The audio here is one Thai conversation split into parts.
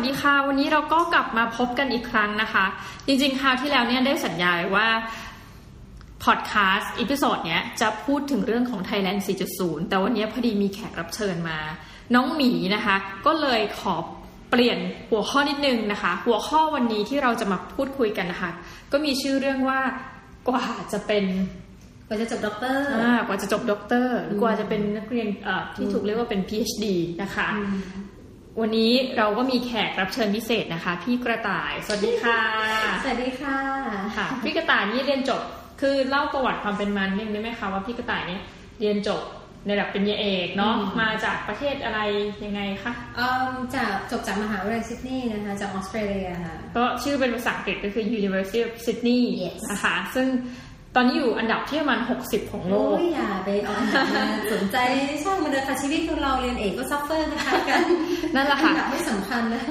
ค่ะสวัสดีค่ะ วันนี้เราก็กลับมาพบกันอีกครั้งนะคะ จริงๆ คราวที่แล้วเนี่ยได้สัญญาไว้ว่าพอดแคสต์ episode เนี้ยจะพูดถึงเรื่องของ Thailand 4.0 แต่วันนี้พอดีมีแขกรับเชิญมา น้องหมีนะคะ ก็เลยขอเปลี่ยนหัวข้อนิดนึงนะคะ หัวข้อวันนี้ที่เราจะมาพูดคุยกันนะคะ ก็มีชื่อเรื่องว่ากว่าจะเป็นกว่าจะจบด็อกเตอร์อ่ากว่าจะจบด็อกเตอร์หรือกว่าจะเป็นนักเรียนเอ่อที่ถูกเรียกว่าเป็น PhD นะคะ วันนี้เราก็มีแขกรับเชิญพิเศษนะคะ พี่กระต่าย สวัสดีค่ะ สวัสดีค่ะค่ะ พี่กระต่ายนี่เรียนจบ คือเล่าประวัติความเป็นมานิดนึงได้ไหมคะว่าพี่กระต่ายเนี่ยเรียนจบในระดับปริญญาเอกเนาะอืมมาจากประเทศอะไรยังไงคะเอ่อจากจบจากมหาวิทยาลัยซิดนีย์นะคะจากออสเตรเลียค่ะก็ชื่อเป็นภาษาอังกฤษก็คือ University of Sydney Yes นะคะซึ่ง ตอนนี้อยู่อันดับที่ประมาณ 60 ของโลก โอ้ยอย่าไปเอาอันดับมาสนใจช่างมันเลยค่ะชีวิตของเราเรียนเอกก็ suffer นะคะกันนั่นแหละค่ะอันดับไม่สำคัญนะ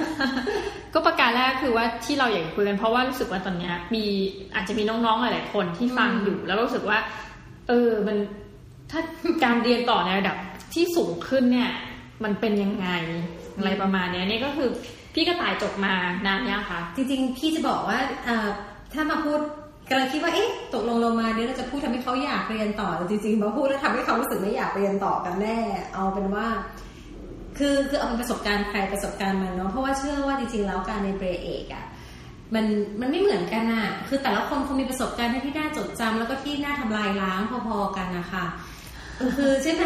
ก็ประการแรกคือว่าที่เราอยากจะคุยกันเพราะว่ารู้สึกว่าตอนเนี้ยมีอาจจะมีน้องๆหลายๆคนที่ฟังอืมอยู่ แล้วก็รู้สึกว่า เออมันถ้าการเรียนต่อในระดับที่สูงขึ้นเนี่ย มันเป็นยังไงอะไรประมาณเนี้ยนี่ก็คือพี่กระต่ายจบมานานยังคะจริงๆ พี่จะบอกว่าเอ่อถ้ามาพูด กำลังคิดว่าเอ๊ะตกลงเรามาเนี่ยเราจะพูดทำให้เขาอยากเรียนต่อแต่จริงๆมาพูดแล้วทำให้เขารู้สึกไม่อยากเรียนต่อกันแน่เอาเป็นว่า คือคือเอาเป็นประสบการณ์ใครประสบการณ์มันเนาะเพราะว่าเชื่อว่าจริงๆแล้วการในเบรเอกอะมันมันไม่เหมือนกันอะคือแต่ละคนคงมีประสบการณ์ที่น่าจดจำแล้วก็ที่น่าทำลายล้างพอๆกันนะคะคือใช่ไหม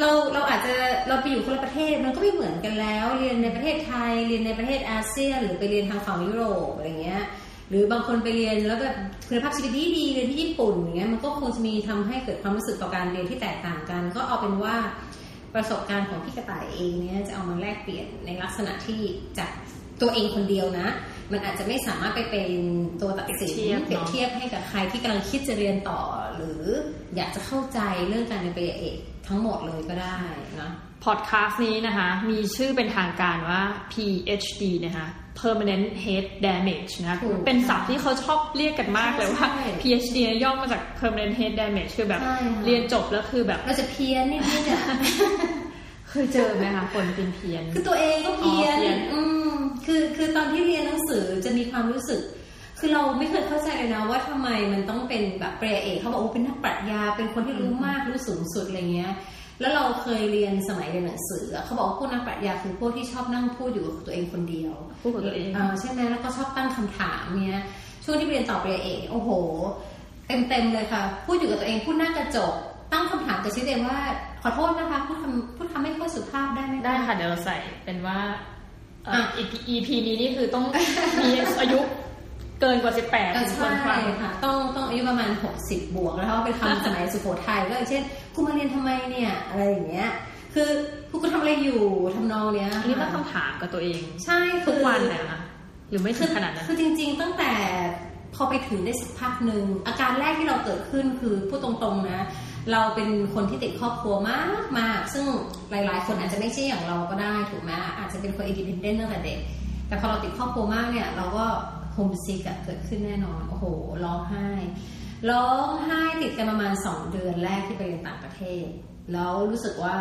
เราเราอาจจะเราไปอยู่คนละประเทศมันก็ไม่เหมือนกันแล้ว เรียนในประเทศไทยเรียนในประเทศอาเซียนหรือไปเรียนทางฝั่งยุโรปอะไรเงี้ย หรือบางคนไปเรียนแล้วแบบคุณภาพชีวิตดีดีเรียนที่ญี่ปุ่นอย่างเงี้ยมันก็คงจะมีทำให้เกิดความรู้สึกต่อการเรียนที่แตกต่างกัน ก็เอาเป็นว่าประสบการณ์ของพี่กระต่ายเองเนี่ยจะเอามาแลกเปลี่ยนในลักษณะที่จากตัวเองคนเดียวนะ มันอาจจะไม่สามารถไปเป็นตัวตัดสินเปรียบเทียบเนอเปรียบเทียบให้กับใครที่กำลังคิดจะเรียนต่อ หรืออยากจะเข้าใจเรื่องการเรียนปริญญาเอกทั้งหมดเลยก็ได้นะพอดแคสต์นี้นะคะ มีชื่อเป็นทางการว่า PhD นะคะ Permanent Head Damage นะคะถูกเป็นศัพท์ที่เขาชอบเรียกกันมากเลยว่าใช่ PhD เนี่ยย่อมาจาก Permanent Head Damage คือแบบใช่ค่ะเรียนจบแล้วคือแบบเราจะเพี้ยนนิดๆอะเคยเจอไหมคะคนเป็นเพี้ยน คือตัวเองก็เพี้ยนอ๋อเพี้ยน อืมคือคือตอนที่เรียนหนังสือจะมีความรู้สึก คือเราไม่เคยเข้าใจเลยนะว่าทำไมมันต้องเป็นแบบเปรเอกเขาบอกว่าเป็นนักปรัชญาเป็นคนที่รู้มากรู้สูงสุดอะไรเงี้ย แล้วเราเคยเรียนสมัยเรียนหนังสืออะเขาบอกว่าพวกนักปรัชญาคือพวกที่ชอบนั่งพูดอยู่กับตัวเองคนเดียวพูดกับตัวเองาใช่ไหมแล้วก็ชอบตั้งคำถามเนี้ยช่วงที่เรียนต่อปริญญาเอกโอ้โหเต็มเต็มๆเลยค่ะ พูดอยู่กับตัวเองพูดหน้ากระจก ตั้งคำถามกับชีวิตตัวเองว่า ขอโทษนะคะพูดคำพูดคำไม่ค่อยสุภาพได้ไหมได้ค่ะเดี๋ยวเราใส่เป็นว่าเอ่ออะ EP EP นี้นี่คือต้องมีอายุ เกินกว่า 18เออถึงควใช่รฟังค่ะ ต้องต้องอายุประมาณ 60 บวก แล้วเพราะว่าเป็นคำสมัยสุโขทัยก็อย่างเช่นกูมาเรียนทำไมเนี่ยอะไรอย่างเงี้ยคือกูก็ทำอะไรอยู่ทำนองเนี้ยอันนี้ต้องค่ะคำถามกับตัวเอง ใช่คืทุอกวันเลยนะหรือไม่ถึงขนาดนั้นคือจริง ๆ ตั้งแต่พอไปถึงได้สักพักหนึ่งอาการแรกที่เราเกิดขึ้นคือพูดตรงๆนะ เราเป็นคนที่ติดครอบครัวมากมากซึ่งหลาย ๆ คนอาจจะไม่ใช่อย่างเราก็ได้ถูกไหมอาจจะเป็นคนอินดิพเดนต์ตั้งแต่เด็กแต่พอเราติดครอบครัวมากเนี่ยเราก็ homesick เกิดขึ้นแน่นอน โอ้โห ร้องไห้ ร้องไห้ติดกันประมาณสองเดือนแรกที่ไปเรียนต่างประเทศ แล้วรู้สึกว่า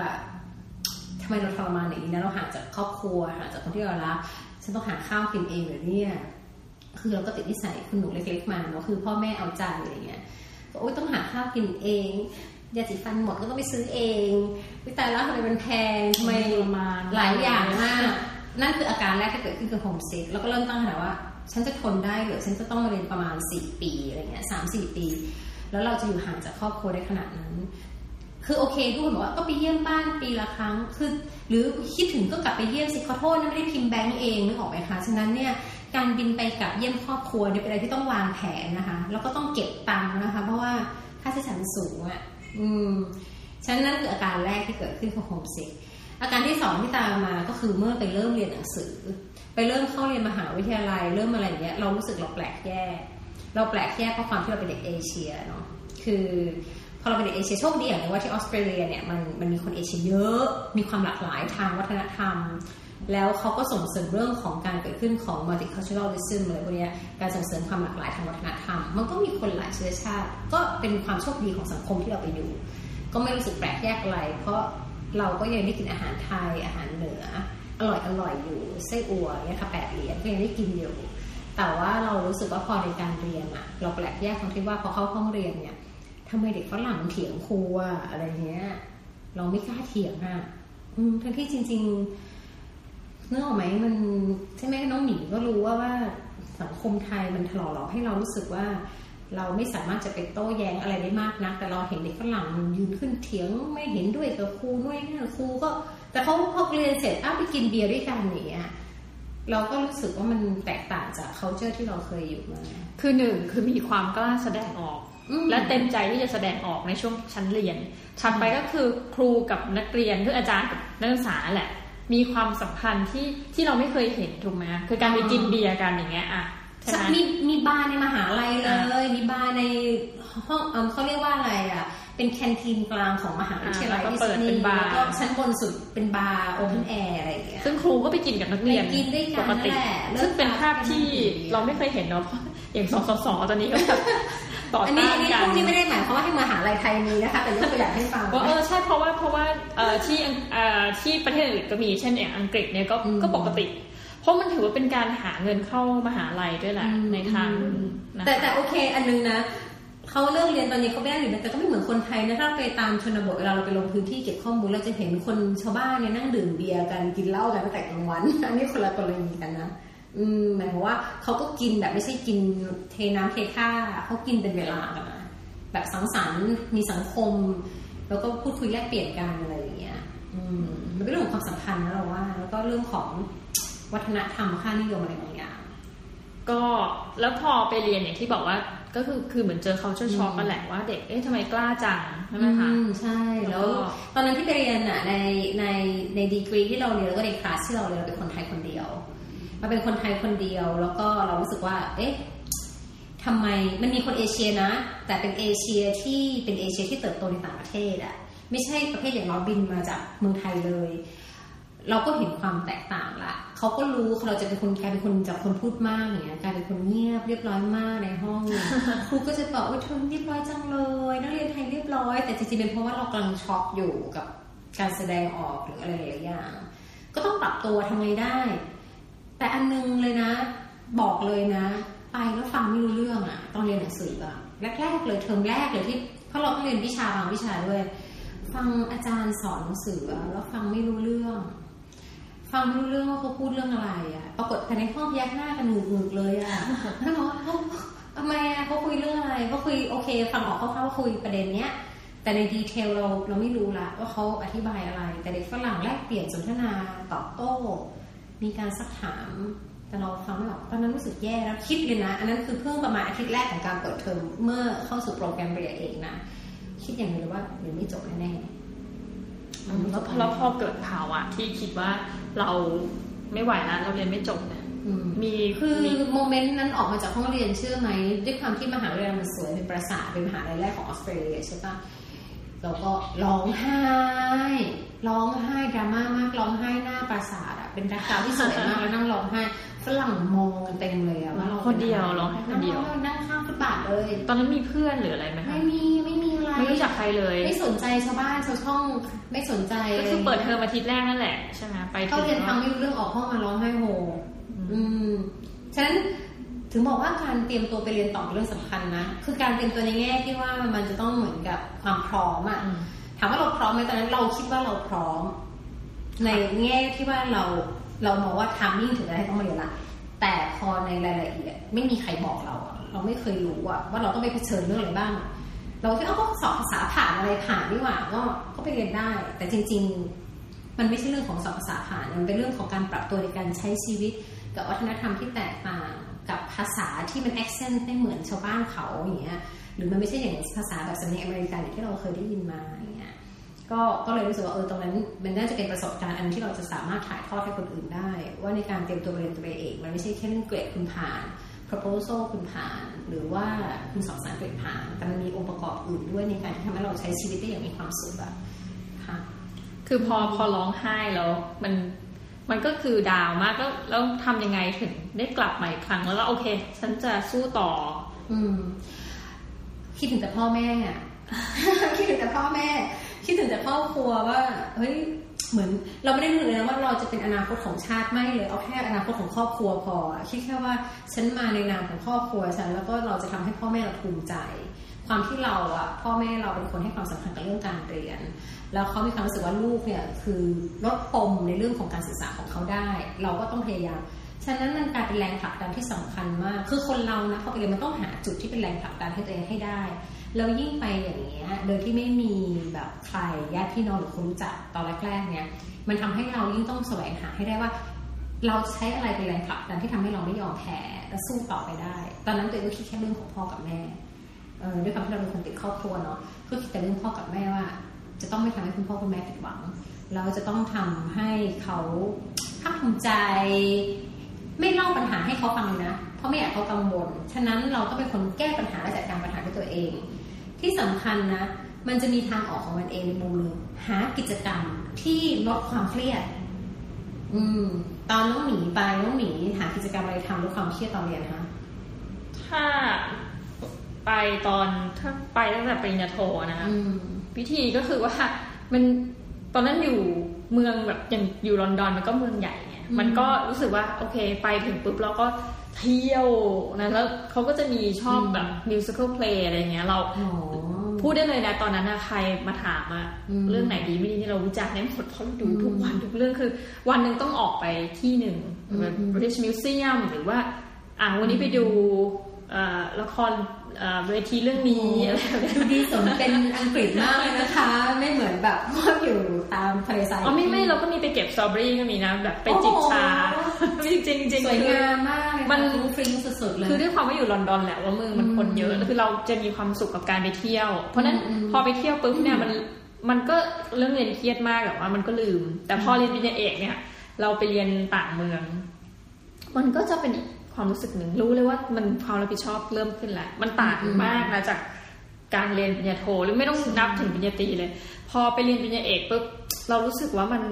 ทำไมเราทรมานอย่างนี้นะเราห่างจากครอบครัวห่างจากคนที่เรารักฉันต้องหาข้าวกินเองเหรือเนี่ยคือเราก็ติดนิสัยคุณหนูเล็ก ๆ มาเนาะคือพ่อแม่เอาใจอะไรเงี้ยก็โอ๊ยต้องหาข้าวกินเองยาสีฟันหมดก็ต้องไปซื้อเองวุ้ย ตายแล้วทำไมมันแพงทำไมทรมานหลายอย่างมากนั่นคืออาการแรกที่เกิดขึ้นคือโฮมซิกแล้วก็เริ่มตั้งคำถามว่า ฉันจะทนได้หรือฉันจะต้องมาเรียนประมาณสี่ปีอะไรเงี้ยสามสี่ปี แล้วเราจะอยู่ห่างจากครอบครัวได้ขนาดนั้น คือโอเคทุกคนบอกว่าก็ไปเยี่ยมบ้านปีละครั้งคือหรือคิดถึงก็กลับไปเยี่ยมสิขอโทษนะไม่ได้พิมพ์แบงก์เองนึกออกไหมคะฉะนั้นเนี่ยการบินไปกลับเยี่ยมครอบครัวเนี่ยเป็นอะไรที่ต้องวางแผนนะคะ แล้วก็ต้องเก็บตังค์นะคะ เพราะว่าค่าใช้จ่ายสูงอะ่ะอืมฉะนั้นนั่นคืออาการแรกที่เกิดขึ้นของ homesick อาการที่สองที่ตามมาก็คือเมื่อไปเริ่มเรียนหนังสือ ไปเริ่มเข้าเรียนมหาวิทยาลัย เริ่มอะไรอย่างเงี้ยเรารู้สึกเราแปลกแยกเราแปลกแยกเพราะความที่เราเป็นเด็กเอเชียเนาะคือพอเราเป็นเด็กเอเชียโชคดีอย่างนึงว่าที่ออสเตรเลียเนี่ยมันมันมีคนเอเชียเยอะมีความหลากหลายทางวัฒนธรรม แล้วเขาก็ส่งเสริมเรื่องของการเกิดขึ้นของ multiculturalism อะไรพวกนี้การส่งเสริมความหลากหลายทางวัฒนธรรม มันก็มีคนหลายเชื้อชาติ ก็เป็นความโชคดีของสังคมที่เราไปอยู่ ก็ไม่รู้สึกแปลกแยกอะไร เพราะเราก็ยังได้กินอาหารไทยอาหารเหนือ อร่อยอร่อยอยู่ไส้อั่วเนี่ยค่ะแปดเหรียญก็ยังได้กินอยู่ แต่ว่าเรารู้สึกว่าพอในการเรียนอะเราแปลกแยกตรงที่ว่าพอเข้าห้องเรียนเนี่ยทำไมเด็กฝรั่งเถียงครูอะอะไรเงี้ย เราไม่กล้าเถียงอะทั้งที่จริง ๆเนื้อออกไหมมันใช่ไหมน้องหมีก็รู้ว่าว่าสังคมไทยมันถลอหลอกให้เรารู้สึกว่าเราไม่สามารถจะไปโต้แย้งอะไรได้มากนะแต่เราเห็นเด็กฝรั่งยืนขึ้นเถียงไม่เห็นด้วยกับครูด้วยนั่นครูก็ แต่เขาพอเรียนเสร็จอ้าวไปกินเบียร์ด้วยกันอย่างเงี้ยเราก็รู้สึกว่ามันแตกต่างจาก culture ที่เราเคยอยู่มา คือหนึ่งคือมีความกล้าแสดงออกอืมและเต็มใจที่จะแสดงออกในช่วงชั้นเรียน ถัดไปก็คือครูกับนักเรียนคืออาจารย์กับนักศึกษาแหละ มีความสัมพันธ์ที่ที่เราไม่เคยเห็นถูกไหมคือการไปกินเบียร์กันอย่างเงี้ยอะใช่ไหมมีมีบาร์ในมหาลัยเลย มีบาร์ในห้องเอิ่มเขาเรียกว่าอะไรอะ เป็นแคนทีนกลางของมหาวิทยาลัยอ่าแล้วก็ที่เปิซิดดนีเป็นย์บาร์แล้วก็ชั้นบนสุดเป็นบาร์โอเพนแอร์อะไรอย่างเงี้ยซึ่งครูก็ไปกินกับนักเรียนไปกินด้วยกันปกตินั่นแหละเลิกซึ่งเป็นภาพที่กันเราไม่เคยเห็นเนาะเพราะอย่างสสสตอนนี้ก็แบบต่ออันนี้ต้าอันนนี้กันพวกนี้ไม่ได้หมายความว่าให้มหาลัยไทยมีนะคะ แต่ยกตัวอย่างให้ฟังว่าเออใช่เพราะว่าเพราะว่าเอ่อที่อังเอ่อที่ประเทศอื่นก็มีเช่นอย่างอังกฤษเนี่ยก็อืมก็ปกติ เพราะมันถือว่าเป็นการหาเงินเข้ามหาลัยด้วยแหละอืมในทางหนึ่งนะคะแต่แต่โอเคอันนึงนะ เขาเลิกเรียนตอนนี้เขาไม่ได้เรียนแต่ก็ไม่เหมือนคนไทยนะถ้าไปตามชนบทเวลาเราไปลงพื้นที่เก็บข้อมูลเราจะเห็นคนชาวบ้านเนี่ยนั่งดื่มเบียร์กันกินเหล้ากันตั้งแต่กลางวันอันนี้คนละกรณีกันนะอืมหมายความว่าเขาก็กินแบบไม่ใช่กินเทน้ำเทท่าเขากินเป็นเวลากันนะแบบสังสรรค์มีสังคม แล้วก็พูดคุยแลกเปลี่ยนกันอะไรอย่างเงี้ยอืมมันเป็นเรื่องของความสัมพันธ์นะเราว่า แล้วก็เรื่องของวัฒนธรรมค่านิยมอะไรบางอย่างก็แล้วพอไปเรียนอย่างที่บอกว่า ก็คือคือเหมือนเจอ culture shock อืมกันแหละว่าเด็ก เอ๊ะทำไมกล้าจังใช่ไหมคะอืมใช่แล้แล้ววก็ตอนนั้นที่ไปเรียนอะในในในดีกรีที่เราเรียนแล้วก็ในคลาสที่เราเรียนเราเป็นคนไทยคนเดียวมาเป็นคนไทยคนเดียว แล้วก็เรารู้สึกว่า เอ๊ะทำไมมันมีคนเอเชียนะ แต่เป็นเอเชียที่เป็นเอเชียที่เติบโตในต่างประเทศอะไม่ใช่ประเภทอย่างเราบินมาจากเมืองไทยเลย เราก็เห็นความแตกต่างละเขาก็รู้เราจะเป็นคนกลายเป็นคนจากคนพูดมากอย่างเงี้ยกลายเป็นคนเงียบเรียบร้อยมากในห้องครูก็จะบอกว่าเธอเรียบร้อยจังเลยนักเรียนไทยเรียบร้อย แต่จริงๆเป็นเพราะว่าเรากำลังช็อกอยู่กับการแสดงออกหรืออะไรหลายๆอย่าง ก็ต้องปรับตัวทำไงได้ แต่อันนึงเลยนะ บอกเลยนะ ไปแล้วฟังไม่รู้เรื่องอะตอนเรียนหนังสืออะแรกๆเลยเทอมแรกเลยที่เพราะเราต้องเรียนวิชาบางวิชาด้วย ฟังอาจารย์สอนหนังสืออะแล้วฟังไม่รู้เรื่อง ฟังไม่รู้เรื่องว่าเขาพูดเรื่องอะไรอะปรากฏภายในห้องแยกหน้ากันหงึกเลยอะแล้วบอกว่าเขาทำไมอะเขาคุยเรื่องอะไรเขาคุยโอเค ฟังออกคร่าวๆว่าคุยประเด็นเนี้ยแต่ในดีเทลเราเราไม่รู้ละว่าเขาอธิบายอะไร แต่เด็กฝรั่งแลกเปลี่ยนสนทนาตอบโต้ มีการซักถาม แต่เราฟังไม่ออกตอนนั้นรู้สึกแย่แล้วคิดเลยนะ อันนั้นคือเพิ่งประมาณอาทิตย์แรกของการเปิดเทอมเมื่อเข้าสู่โปรแกรมเรียนเองนะ คิดอย่างเดียวเลยว่าเดี๋ยวไม่จบแน่ๆ แล้วพอแล้วพอเกิดภาวะที่คิดว่าเราไม่ไหวแล้วเราเรียนไม่จบเนี่ยอืมมีคือมีโมเมนต์นั้นออกมาจากห้องเรียนเชื่อไหมด้วยความที่มหาวิทยาลัยมันสวยเป็นปราสาทเป็นมหาลัยแรกของออสเตรเลียใช่ปะเราก็ร้องไห้ร้องไห้ดราม่ามากร้องไห้หน้าปราสาทอะเป็นแบ็คกราวด์ที่สวยมากแล้วนั่งร้องไห้ฝรั่งมองกันเต็มเลยอะว่าเราคนเดียวร้องไห้คนเดียวนั่งนั่งข้างฟุตบาทเลย ตอนนั้นมีเพื่อนหรืออะไรไหมคะไม่มีไม่มีอะ ไรไม่รู้จักใครเลย ไม่สนใจชาวบ้านชาวช่องไม่สนใจก็คือเปิดเทอมอาทิตย์แรกนั่นแหละใช่ไหมไปเข้าเรียนฟังไม่รู้เรื่องออกห้องมาร้องไห้โฮอืมฉะนั้นถึงบอกว่าการเตรียมตัวไปเรียนต่อเป็นเรื่องสำคัญนะ คือการเตรียมตัวในแง่ที่ว่ามันจะต้องเหมือนกับความพร้อมอะอืมถามว่าเราพร้อมไหมตอนนั้นเราคิดว่าเราพร้อม ในแง่ที่ว่าเราเรามองว่าทามมิ่งถึงจะให้ต้องมาเรียนละแต่พอในรายละเอียด ไม่มีใครบอกเราอะเราไม่เคยรู้อะว่าเราต้องไปเผชิญเรื่องอะไรบ้าง เราคิดว่าก็สอบภาษาผ่านอะไรผ่านดีกว่าก็ก็ไปเรียนได้ แต่จริง ๆ มันไม่ใช่เรื่องของสอบภาษาผ่านมันเป็นเรื่องของการปรับตัวในการใช้ชีวิต กับวัฒนธรรมที่แตกต่างกับภาษาที่มัน accent ไม่เหมือนชาวบ้านเขาอย่างเงี้ยหรือมันไม่ใช่อย่างภาษาแบบสำเนียงอเมริกันที่เราเคยได้ยินมาอย่างเงี้ยก็ก็เลยรู้สึกว่าเออตรงนั้นมันน่าจะเป็นประสบการณ์อันที่เราจะสามารถถ่ายทอดให้คนอื่นได้ ว่าในการเตรียมตัวเรียนตัวเองมันไม่ใช่แค่เรื่องเกรดคุณผ่าน proposal คุณผ่าน หรือว่าคุณสอบสารเกรดผ่าน แต่มันมีองค์ประกอบอื่นด้วยในการที่ทำให้เราใช้ชีวิตได้อย่างมีความสุขอะค่ะ คือพอพอร้องไห้แล้วมันมันก็คือดาวมากแล้วแล้วทำยังไงถึงได้กลับมาอีกครั้งแล้วแล้วโอเค ฉันจะสู้ต่อ อืม คิดถึงแต่พ่อแม่อะคิดถึงแต่พ่อแม่ คิดถึงแต่ครอบครัวว่าเฮ้ย เหมือนเราไม่ได้นึกเลยนะว่าเราจะเป็นอนาคตของชาติไม่เลยเอาแค่อนาคตของครอบครัวพอคิดแค่ว่าฉันมาในนามของครอบครัวฉันแล้วก็เราจะทำให้พ่อแม่เราภูมิใจ ความที่เราอะพ่อแม่เราเป็นคนให้ความสำคัญกับเรื่องการเรียน แล้วเขามีความรู้สึกว่าลูกเนี่ยคือลดปมในเรื่องของการศึกษาของเขาได้ เราก็ต้องพยายามฉะนั้นมันกลายเป็นแรงผลักดันที่สำคัญมาก คือคนเรานะพอไปเรียนมันต้องหาจุดที่เป็นแรงผลักดันให้ตัวเองให้ได้ แล้วยิ่งไปอย่างเงี้ยโดยที่ไม่มีแบบใครญาติพี่น้องหรือคนรู้จักตอนแรกๆเนี่ย มันทำให้เรายิ่งต้องแสวงหาให้ได้ว่า เราใช้อะไรเป็นแรงผลักดันที่ทำให้เราไม่ยอมแพ้และสู้ต่อไปได้ ตอนนั้นตัวเองก็คิดแค่เรื่องของพ่อกับแม่เออด้วยความที่เราเป็นคนติดครอบครัวเนาะก็คิดแต่เรื่องพ่อกับแม่ว่า จะต้องไม่ทำให้คุณพ่อคุณแม่ผิดหวังเราจะต้องทำให้เขาภาคภูมิใจ ไม่เล่าปัญหาให้เขาฟังเลยนะ เพราะไม่อยากเขากังวลฉะนั้นเราก็เป็นคนแก้ปัญหาและจัดการปัญหาด้วยตัวเอง ที่สำคัญนะ มันจะมีทางออกของมันเองในมุมหนึงหากิจกรรมที่ลดความเครียด อืม ตอนน้องหมีไปน้องหมีหากิจกรรมอะไรทำลดความเครียดตอนเรียนคะถ้าไปตอนถ้าไปตั้งแต่ปริญญาโทนะคะอืมวิธีก็คือว่ามันตอนนั้นอยู่เมืองแบบอย่างอยู่ลอนดอนมันก็เมืองใหญ่เนี่ยอืมมันก็รู้สึกว่าโอเค ไปถึงปุ๊บเราก็ เที่ยวนะแล้วเขาก็จะมีชอบแบบมิวสิควลเพลย์อะไรเงี้ยเราอ๋อพูดได้เลยนะตอนนั้นนะใครมาถามอะอืมเรื่องไหนดีไม่ดีนี่เราวิจารณ์ได้หมดเพราะเราดูอืมทุกวันทุกเรื่องคือ วันหนึ่งต้องออกไปที่หนึ่งอืมแบบ British Museum หรือว่าอ่าวันนี้ไปดูเอ่อละคร เอ่อเวทีเรื่องนี้อะไรแบบนี้ดูดีสมเป็นอังกฤษมากเลยนะคะ ไม่เหมือนแบบว่าอยู่ตามทะเลทรายอ๋อไม่ไม่เราก็มีไปเก็บสตรอเบอรี่ก็มีนะแบบไปจิบชาโอ้จริงจริงจริงสวยคืองามมากเลยมันฟริ้งสุดๆเลยคือด้วยความว่าอยู่ลอนดอนแหละว่าเมืองมันคนเยอะอืมแล้วคือเราจะมีความสุขกับการไปเที่ยว เพราะฉะนั้นอืมพอไปเที่ยวปุ๊บเนี่ยมันมันก็เรื่องเรียนเครียดมากแบบว่ามันก็ลืม แต่พอเรียนปริญญาเอกเนี่ย เราไปเรียนต่างเมือง มันก็จะเป็นอีก ความรู้สึกหนึ่งรู้เลยว่ามันความรับผิดชอบเริ่มขึ้นแล้วมันต่างอืมมากนะจากการเรียนปริญญาโทหรือไม่ต้องนับถึงปริญญาตรีเลย พอไปเรียนปริญญาเอกปุ๊บเรารู้สึกว่ามัน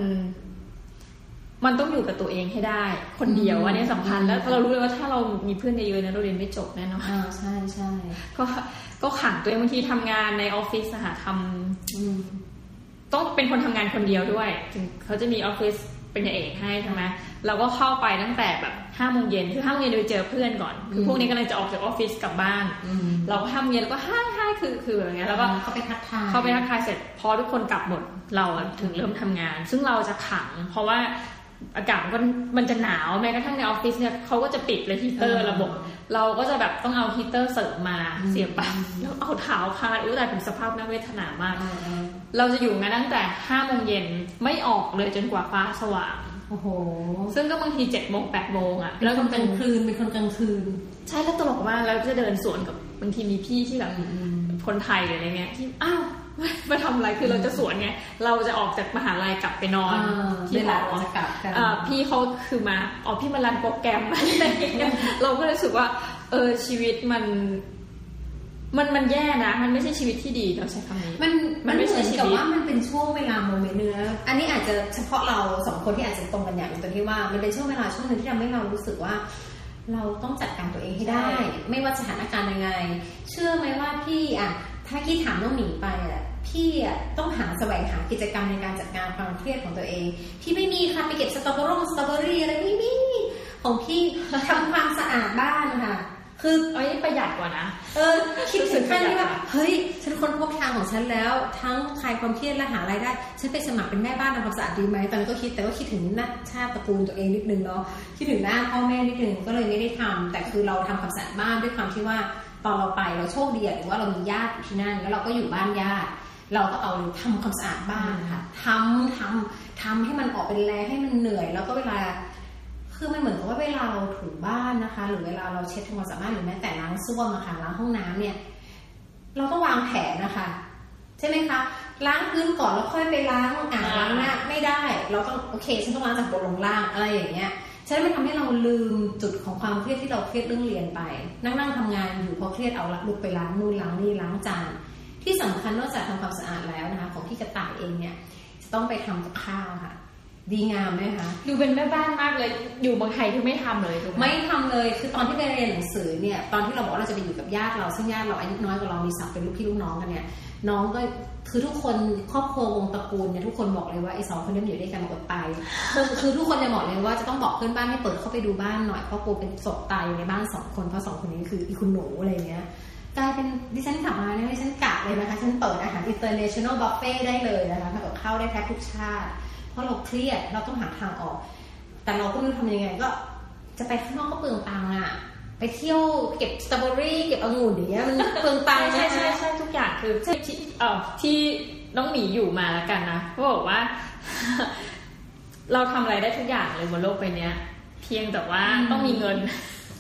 มันต้องอยู่กับตัวเองให้ได้ คนเดียวอันนี้สำคัญแล้วเรารู้เลยว่าถ้าเรามีเพื่อนเยอะๆนะเราเรียนไม่จบแน่นอนอ่าใช่ใช่ก็ก็ขังตัวเองบางทีทำงานในออฟฟิศอะค่ะทำอืมต้องเป็นคนทำงานคนเดียวด้วย ถึงเขาจะมีออฟฟิศ เป็นเอกให้ใช่ไหมเราก็เข้าไปตั้งแต่แบบห้าโมงเย็นคือห้าโมงเย็นโดยเจอเพื่อนก่อน คือพวกนี้กำลังจะออกจากออฟฟิศกลับบ้านอืมเราก็ห้าโมงเย็นแล้วก็ห้าห้าคือคือแบบเงี้ยแล้วก็เขาไปทักทายเข้าไปทักทายเสร็จพอทุกคนกลับหมดเราอะถึงเริ่มทำงาน ซึ่งเราจะขัง เพราะว่า อากาศมันก็มันจะหนาวแม้กระทั่งในออฟฟิศเนี่ยเขาก็จะปิดเลยฮีเตอร์ระบบ เราก็จะแบบต้องเอาฮีเตอร์เสริมมาเสียบไปแล้วเอาเท้าคาดอุ้ยแต่ถึงสภาพน่าเวทนามากอ่าอ่าเราจะอยู่งั้นตั้งแต่ห้าโมงเย็นไม่ออกเลยจนกว่าฟ้าสว่างโอ้โห ซึ่งก็บางทีเจ็ดโมงแปดโมงอะแล้แล้ววก็ก็กเป็ลานงคืนเป็นคนกลางคืน ใช่แล้วตลกมากแล้วจะเดินสวนกับบางทีมีพี่ที่แบบอืมคนไทยหรืออะไรเงี้ยที่อ้าว มาทำอะไรคือเราจะสวนไงเราจะออกจากมหาลัยกลับไปนอนอ่าที่เวหลาอจะกลับกันอ่าพี่เขาคือมาอ๋อพี่มารันโปรแกรมอะไรอย่างเงี้ยเราก็เลยรู้สึกว่า เออชีวิตมันมันมันแย่นะ มันไม่ใช่ชีวิตที่ดีเราใช้คำนี้ มันมัมันนไม่เหใช่มือนชีกับวิตว่ามันเป็นช่วงเวลาโมเมนต์เนื้อ อันนี้อาจจะเฉพาะเราสองคนที่อาจจะตรงกันอย่างหนึงตรงที่ว่ามันเป็นช่วงเวลาช่วงหนึ่งที่ทำให้เรารู้สึกว่า เราต้องจัดการตัวเองให้ได้ ไม่ว่าสถานการณ์ยังไง เชื่อไหมว่าพี่อะถ้ากี้ถามน้องหมีไปอะ พี่อะต้องหาแสวงหากิจกรรมในการจัดการความเครียดของตัวเอง พี่ไม่มีค่ะไปเก็บสตรอเบอรี่สตรอเบอรี่อะไรไม่มีของพี่ทำความสะอาดบ้านค่ะคือเอ้ยประหยัดกว่านะ เออ คิดถึงขั้นที่ว่า เฮ้ย ฉันค้นพบทางของฉันแล้ว ทั้งคลายความเครียดและหารายได้ ฉันไปสมัครเป็นแม่บ้านทำความสะอาดดีไหมตอนนั้นก็คิดแต่ก็คิดถึงหน้าชาติตระกูลตัวเองนิดนึงเนาะ คิดถึงหน้าพ่อแม่นิดนึงก็เลยไม่ได้ทำแต่คือเราทำความสะอาดบ้านด้วยความที่ว่า ตอนเราไปเราโชคดีอะหรือว่าเรามีญาติอยู่ที่นั่น แล้วเราก็อยู่บ้านญาติ เราก็เอาทำความสะอาดบ้านค่ะทำทำทำให้มันออกเป็นแรงให้มันเหนื่อย แล้วก็เวลา คือมันเหมือนกับว่าเวลาเราถูบ้านนะคะ หรือเวลาเราเช็ดทำความสะอาดหรือแม้แต่ล้างส้วมอะค่ะล้างห้องน้ำเนี่ย เราต้องวางแผนนะคะ ใช่ไหมคะล้างพื้นก่อนแล้วค่อยไปล้างอ่างล้างหน้าไม่ได้ เราต้องโอเคฉันต้องล้างจากบนลงล่างอะไรอย่างเงี้ยฉะนั้นมันทำให้เราลืมจุดของความเครียดที่เราเครียดเรื่องเรียนไป นั่งนั่งทำงานอยู่พอเครียดเอาละลุกไปล้างนู่นล้างนี่ล้างจาน ที่สำคัญนอกจากทำความสะอาดแล้วนะคะ ของพี่กระต่ายเองเนี่ยจะต้องไปทำกับข้าวค่ะอดีงามไหมคะดูเป็นแม่บ้านมากเลย อยู่เมืองไทยคือไม่ทำเลยถูกไหมไม่ทำเลยคือตอนที่ไปเรียนหนังสือเนี่ยตอนที่เราบอกว่าเราจะไปอยู่กับญาติเราซึ่งญาติเราอายุน้อยกว่าเรามีศักดิ์เป็นลูกพี่ลูกน้องกันเนี่ยน้องก็คือทุกคนครอบครัววงตระกูลเนี่ยทุกคนบอกเลยว่าไอ้สองคนนี้มันอยู่ด้วยกันมาอดตายคือคือทุกคนจะบอกเลยว่าจะต้องบอกเพื่อนบ้านให้เปิดเข้าไปดูบ้านหน่อยเพราะกลัวเป็นศพตายอยู่ในบ้านสองคนเพราะสองคนนี้คืออีคุณหนูอะไรเงี้ย กลายเป็นดิฉันกลับมาเนี่ยดิฉันกะเลยนะคะ ฉันเปิดอาหาร international buffet ได้เลยนะคะทำกับข้าวได้แทบทุกชาติ เพราะเราเครียดเราต้องหาทางออก แต่เราก็ไม่รู้ทำยังไงก็จะไปข้างนอกก็เปลืองตังค์อะไปเที่ยวเก็บสตรอเบอรี่เก็บองุ่นอย่างเงี้ยมันเปลืองตังค์ใช่ใช่ไหมใช่ทุกอย่างคือที่ที่เอ่อที่น้องหมีอยู่มาแล้วกันนะเขาบอกว่า เราทำอะไรได้ทุกอย่างเลยบนโลกใบเนี้ย เพียงแต่ว่าต้องมีเงิน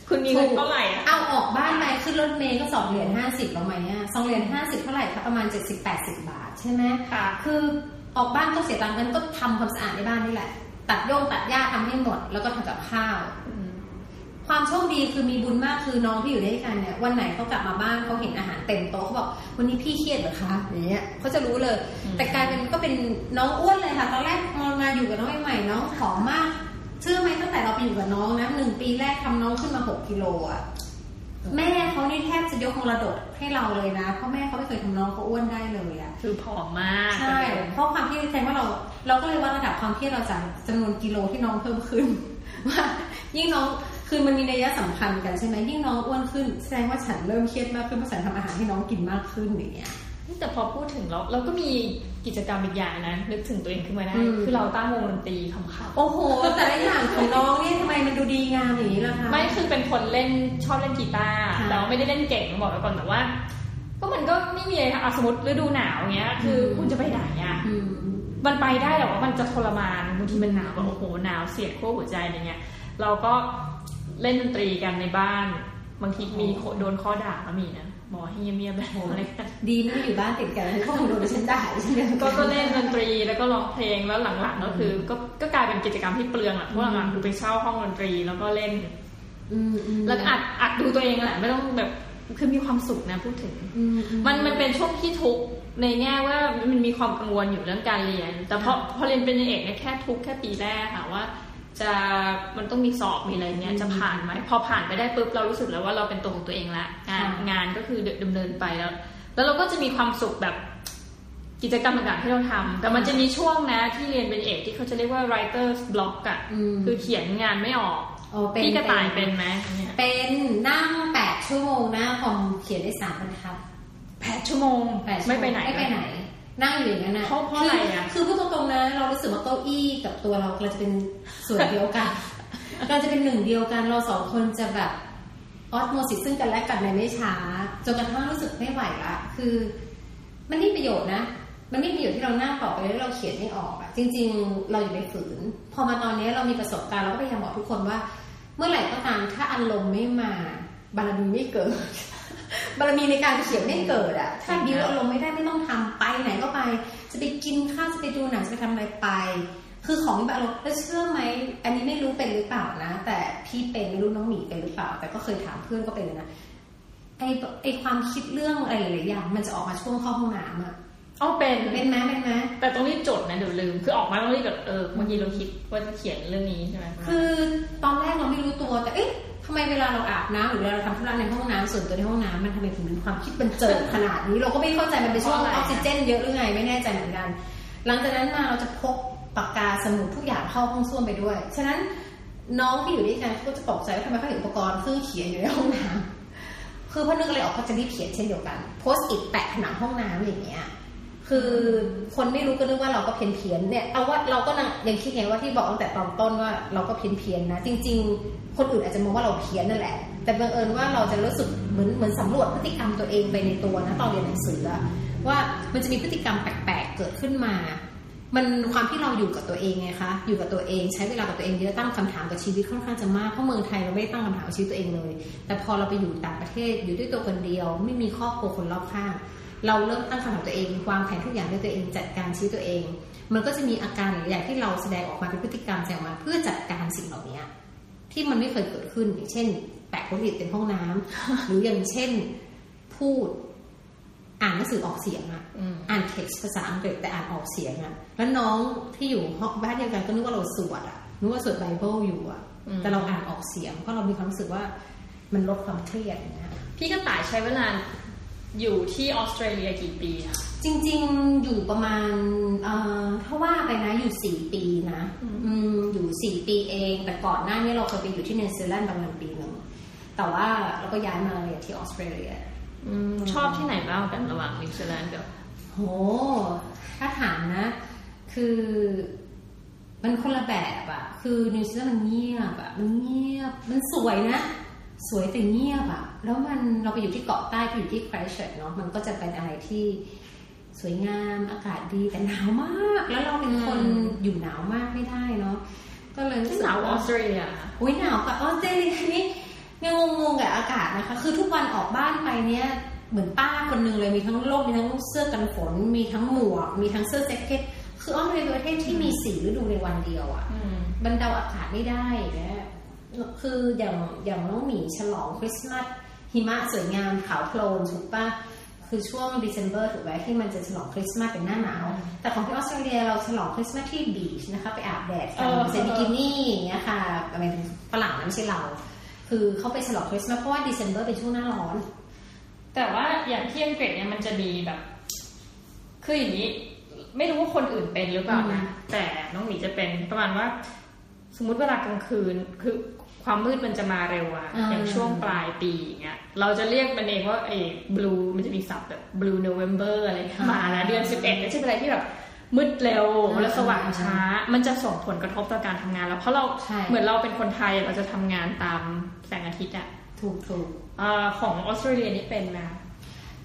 คุณมีเงินเท่าไหร่อะเอาออกบ้านไปขึ้นรถเมย์ก็สองเหรียญห้าสิบแล้วไหมอะสองเหรียญห้าสิบเท่าไหร่คะประมาณเจ็ดสิบแปดสิบบาทใช่ไหมค่ะ คือออกบ้านต้องเสียตังค์กันก็ทำความสะอาดในบ้านนี่แหละ ตัดโยงตัดหญ้าทำให้หมด แล้วก็ทำกับข้าวความโชคดีคือมีบุญมากคือน้องที่อยู่ด้วยกันเนี่ยวันไหนเขากลับมาบ้านเขาเห็นอาหารเต็มโต๊ะเขาบอกวันนี้พี่เครียดเหรอคะอย่างเงี้ยเขาจะรู้เลยอืมแต่กลายเป็นก็เป็นน้องอ้วนเลยค่ะตอนแรกมองมาอยู่กับน้องใหม่ๆน้องผอมมาก เชื่อไหมตั้งแต่เราไปอยู่กับน้องนะหนึ่งปีแรกทำน้องขึ้นมาหกกิโลอะแม่เขานี่แทบจะยกมรดกให้เราเลยนะ เพราะแม่เขาไม่เคยทำน้องเขาอ้วนได้เลยอะคือผอมมาก ใช่ เพราะความที่แสดงว่าเรา เราก็เลยวัดระดับความเครียดเราจากจำนวนกิโลที่น้องเพิ่มขึ้น ว่ายิ่งน้องคือมันมีนัยสำคัญกันใช่ไหมยิ่งน้องอ้วนขึ้น แสดงว่าฉันเริ่มเครียดมากขึ้นเพราะฉันทำอาหารให้น้องกินมากขึ้นอย่างเงี้ย แต่พอพูดถึงเราเราก็มีกิจกรรมอีกอย่างนะนึกถึงตัวเองขึ้นมาได้อืมคือเราตั้งวงดนตรีขำๆโอ้โห แต่ละอย่างของน้องนี่ทำไมมันดูดีงามอย่างนี้ล่ะคะไม่คือเป็นคนเล่นชอบเล่นกีตาร์ค่ะแต่ว่าไม่ได้เล่นเก่งต้องบอกไว้ก่อนแต่ว่า ก็มันก็ไม่มีอะไรค่ะอะสมมติฤดูหนาวเงี้ย คือคุณจะไปไหนอะอืมมันไปได้แต่ว่ามันจะทรมานบางทีมันหนาวแบบโอ้โหหนาวเสียดขั้วหัวใจอะไรเงี้ยเราก็เล่นดนตรีกันในบ้าน บางทีมีโดนข้อด่าก็มีนะ บอกให้เงียบๆแบบอะไรกันดีนะอยู่บ้านติดกันเพราะคนโดนฉันด่าใช่ไหมก็ก็เล่นดนตรีแล้วก็ร้องเพลงแล้วหลังๆก็คือ ก็ก็กลายเป็นกิจกรรมที่เปลืองอะเพราะหลังๆคือไปเช่าห้องดนตรีแล้วก็เล่นอืมอืมแล้วก็อัดอัดดูตัวเองแหละไม่ต้องแบบคือมีความสุขนะพูดถึงอืมอืมันมันเป็นช่วงที่ทุกข์ในแง่ว่ามันมีความกังวลอยู่เรื่องการเรียน แต่พอพอเรียนเป็นเอกเนี่ยแค่ทุกข์แค่ปีแรกค่ะว่า จะมันต้องมีสอบมีอะไรเงี้ยจะผ่านไหมพอผ่านไปได้ปุ๊บเรารู้สึกแล้วว่าเราเป็นตัวของตัวเองละงานงานก็คือดำเนินไปแล้ว แล้วเราก็จะมีความสุขแบบกิจกรรมต่างๆที่เราทำ แต่มันจะมีช่วงนะที่เรียนเป็นเอกที่เขาจะเรียกว่า writer's block อะอืมคือเขียนงานไม่ออกโอ้เป็นพี่กระต่ายเป็เป็นนไหมเนี่ยเป็นนั่งแปดชั่วโมงหน้าคอมเขียนได้สามบรรทัดแปดชั่วโมงแปดชั่วโงไม่ไปไหน ไม่ไปไหน นั่งอยู่อย่างนั้นนะเพราะเพราะอะไรอะคือคือพูดตรงๆนะ เรารู้สึกว่าเก้าอี้กับตัวเราเราจะเป็นส่วนเดียวกันเราจะเป็นหนึ่งเดียวกันเราสองคนจะแบบออสโมซิสซึ่งกันและกันในไม่ช้าจนกระทั่งรู้สึกไม่ไหวละคือ มันไม่มีประโยชน์นะ มันไม่มีประโยชน์ที่เรานั่งต่อไปแล้วเราเขียนไม่ออกอะจริง ๆ เราอย่าไปฝืน พอมาตอนนี้เรามีประสบการณ์เราก็พยายามบอกทุกคนว่า เมื่อไหร่ก็ตามถ้าอารมณ์ไม่มาบารมีไม่เกิด บารมีในการเขียนไม่เกิดอะถ้าดิวอารมณ์ไม่ได้ไม่ต้องทำไปไหนก็ไป จะไปกินข้าวจะไปดูหนังจะไปทำอะไรไป คือของมีอารมณ์แล้วเชื่อไหม อันนี้ไม่รู้เป็นหรือเปล่านะ แต่พี่เป็นไม่รู้น้องหมีเป็นหรือเปล่า แต่ก็เคยถามเพื่อนก็เป็นเลยนะไอไอความคิดเรื่องอะไรหลายๆอย่าง มันจะออกมาช่วงเข้าห้องน้ำอะอ๋อเป็นเป็นไหมเป็นไหมแต่ต้องรีบจดนะเดี๋ยวลืม คือออกมาต้องรีบจดเออบางทีเราคิดว่าจะเขียนเรื่องนี้ใช่ไหมคือตอนแรกเราไม่รู้ตัวแต่เอ๊ะ ทำไมเวลาเราอาบน้ำหรือเวลาเราทำธุระในห้องน้ำส่วนตัวในห้องน้ำมันทำไมถึงมีความคิดบันเจิดขนาดนี้ เราก็ไม่เข้าใจมันเป็นช่วงออกซิเจนเยอะหรือไงไม่แน่ใจเหมือนกัน หลังจากนั้นมาเราจะพกปากกาสมุดทุกอย่างเข้าห้องส้วมไปด้วย ฉะนั้นน้องที่อยู่ด้วยกันเขาก็จะตกใจว่าทำไมเขาเห็นอุปกรณ์เครื่องเขียนอยู่ในห้องน้ำคือพอนึกอะไรออกเขาจะรีบเขียนเช่นเดียวกัน โพสต์อิทแปะผนังห้องน้ำอย่างเงี้ยคือคนไม่รู้ก็นึกว่าเราก็เพี้ยนเพียนเนี่ยเอาว่าเราก็ยังคิดไงว่าที่บอกตั้งแต่ตอนต้นว่าเราก็เพี้ยนเพียนนะ จริงๆคนอื่นอาจจะมองว่าเราเพี้ยนนั่นแหละ แต่บังเอิญว่าเราจะรู้สึกเหมือนเหมือนสำรวจพฤติกรรมตัวเองไปในตัวนะตอนเรียนหนังสือว่ามันจะมีพฤติกรรมแปลกๆเกิดขึ้นมา มันความที่เราอยู่กับตัวเองไงคะ อยู่กับตัวเองใช้เวลากับตัวเองเยอะตั้งคำถามกับชีวิตค่อนข้างจะมากเพราะเมืองไทยเราไม่ได้ตั้งคำถามกับชีวิตตัวเองเลย แต่พอเราไปอยู่ต่างประเทศอยู่ด้วยตัวคนเดียว ไม่มีครอบครัวคนรอบข้างเราเริ่มตั้งคำถามตัวเองวางแผนทุกอย่างด้วยตัวเองจัดการชีวิตตัวเอง มันก็จะมีอาการหลายอย่างที่เราแสดงออกมาเป็นพฤติกรรมแสดงมาเพื่อจัดการสิ่งเหล่านี้ ที่มันไม่เคยเกิดขึ้นอย่างเช่น แปะโพสต์อิทเป็นห้องน้ำหรืออย่างเช่นพูด อ่านหนังสือออกเสียงอะอืมอ่านเท็กซ์ภาษาอังกฤษแต่อ่านออกเสียงอะแล้วน้องที่อยู่ห้องบ้านเดียวกันก็นึกว่าเราสวดอะนึกว่าสวดไบเบิลอยู่อะอืมแต่เราอ่านออกเสียงเพราะเรามีความรู้สึกว่ามันลดความเครียดนะพี่กระต่ายใช้เวลา อยู่ที่ออสเตรเลียกี่ปีอะจริง ๆ อยู่ประมาณเอ่อถ้าว่าไปนะอยู่สี่ปีนะอืมอืมอยู่สี่ปีเอง แต่ก่อนหน้านี้เราเคยไปอยู่ที่นิวซีแลนด์ประมาณปีหนึ่งแต่ว่าเราก็ย้ายมาเรียนที่ออสเตรเลียอืมชอบที่ไหนบ้างกันระหว่างนิวซีแลนด์กับโหถ้าถามนะ คือมันคนละแบบอะคือนิวซีแลนด์มันเงียบอะมันเงียบ มันสวยนะ สวยแต่เงียบอะแล้วมันเราไปอยู่ที่เกาะใต้ไปอยู่ที่ไครสต์เชิร์ชเนาะมันก็จะเป็นอะไรที่สวยงามอากาศดีแต่หนาวมาก แล้วเราเป็นคนอืมอยู่หนาวมากไม่ได้เนาะก็เลยรู้สึกหนาวอว่าอสเตรเลียอุ้ยหนาวกับออสเตรเลียนี่ยังงงๆกับอากาศนะคะ คือทุกวันออกบ้านไปเนี่ยเหมือนป้าคนหนึ่งเลยมีทั้งร่มมีทั้งเสื้อกันฝน มีทั้งหมวก มีทั้งเสื้อแจ็คเก็ตคือออสเตรเลียเป็นประเทศที่มีสี่ฤดูในวันเดียวอะ่ะอืมบรรเดาอากาศไม่ได้นะ คืออย่างอย่างน้องหมีฉลองคริสต์มาสหิมะสวยงามขาวโพลนถูกปะคือช่วงเดซ ember ถูกไหมที่มันจะฉลองคริสต์มาสเป็นหน้าหนาว แต่ของที่ออสเตรเลียเราฉลองคริสต์มาสที่บีชนะคะไปอาบแดดกันเออใส่บิกินี่อย่างเงี้ยค่ะหมายถึงฝรั่งนะไม่ใช่เรา คือเขาไปฉลองคริสต์มาสเพราะว่าเดซ ember เป็นช่วงหน้าร้อน แต่ว่าอย่างที่อังกฤษเนี่ยมันจะมีแบบ คืออย่างนี้ ไม่รู้ว่าคนอื่นเป็นหรือเปล่านะแต่น้องหมีจะเป็นประมาณว่า สมมุติเวลากลางคืนคือ ความมืดมันจะมาเร็วอะอ่าอย่างช่วงปลายปีอย่างเงี้ยเราจะเรียกมันเองว่าไอ้ blue มันจะมีศัพท์แบบ blue November อะไรเงี้ยมาแล้วเดือนสิบเอ็ดก็จะเป็นอะไรที่แบบมืดเร็วแล้วสว่างช้า มันจะส่งผลกระทบต่อการทำงานแล้วเพราะเราใช่เหมือนเราเป็นคนไทยเราจะทำงานตามแสงอาทิตย์อะถูกถูกเอ่อของออสเตรเลียนี่เป็นไหม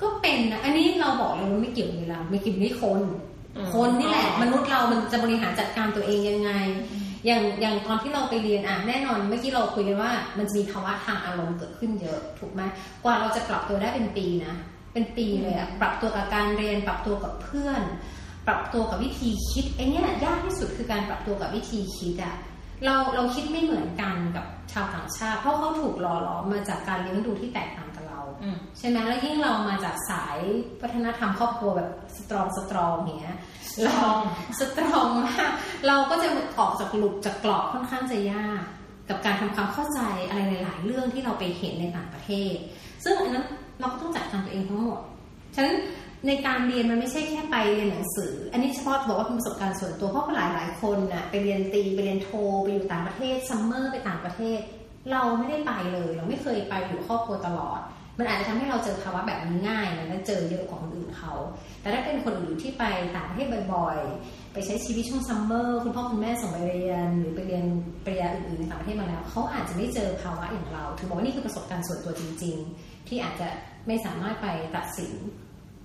ก็เป็นนะอันนี้เราบอกเลยว่าไม่เกี่ยวกับเวลาไม่เกี่ยวกับคนอืมคนนี่แหละอ๋อมนุษย์เรามันจะบริหารจัดการตัวเองยังไง อย่างอย่างตอนที่เราไปเรียนอะแน่นอนเมื่อกี้เราคุยกันว่า มันจะมีภาวะทางอารมณ์เกิดขึ้นเยอะ ถูกไหมกว่าเราจะปรับตัวได้เป็นปีนะ เป็นปีเลยอะปรับตัวกับการเรียน ปรับตัวกับเพื่อน ปรับตัวกับวิธีคิดไอ้เนี่ยยากที่สุดคือการปรับตัวกับวิธีคิดอะเราเราคิดไม่เหมือนกันกับชาวต่างชาติ เพราะเขาถูกหล่อหลอมมาจากการเลี้ยงดูที่แตกต่าง ใช่ไหมแล้วยิ่งเรามาจากสายวัฒนธรรมครอบครัวแบบสตรองสตรองอย่างเงี้ยเรา strong สตรองมากเราก็จะออกจากหลุมจากกรอบค่อนข้างจะยาก กับการทำความเข้าใจอะไรหลาย ๆ เรื่องที่เราไปเห็นในต่างประเทศ ซึ่งอันนั้นเราก็ต้องจัดการตัวเองทั้งหมดฉะนั้นในการเรียนมันไม่ใช่แค่ไปเรียนหนังสือ อันนี้เฉพาะบอกว่าเป็นประสบการณ์ส่วนตัวเพราะหลายหลายๆคนน่ะไปเรียนตรีไปเรียนโทไปอยู่ต่างประเทศซัมเมอร์ไปต่างประเทศ เราไม่ได้ไปเลย เราไม่เคยไปอยู่ครอบครัวตลอด มันอาจจะทำให้เราเจอภาวะแบบนี้ง่ายนะและเจอเยอะกว่าคนอื่นเขา แต่ถ้าเป็นคนอื่นที่ไปต่างประเทศบ่อยๆ ไปใช้ชีวิตช่วง summer คุณพ่อคุณแม่ส่งไปเรียน หรือไปเรียนปริญญาอื่นๆในต่างประเทศมาแล้วเขาอาจจะไม่เจอภาวะอย่างเราถึงบอกว่านี่คือประสบการณ์ส่วนตัวจริง ๆ ที่อาจจะไม่สามารถไปตัดสิน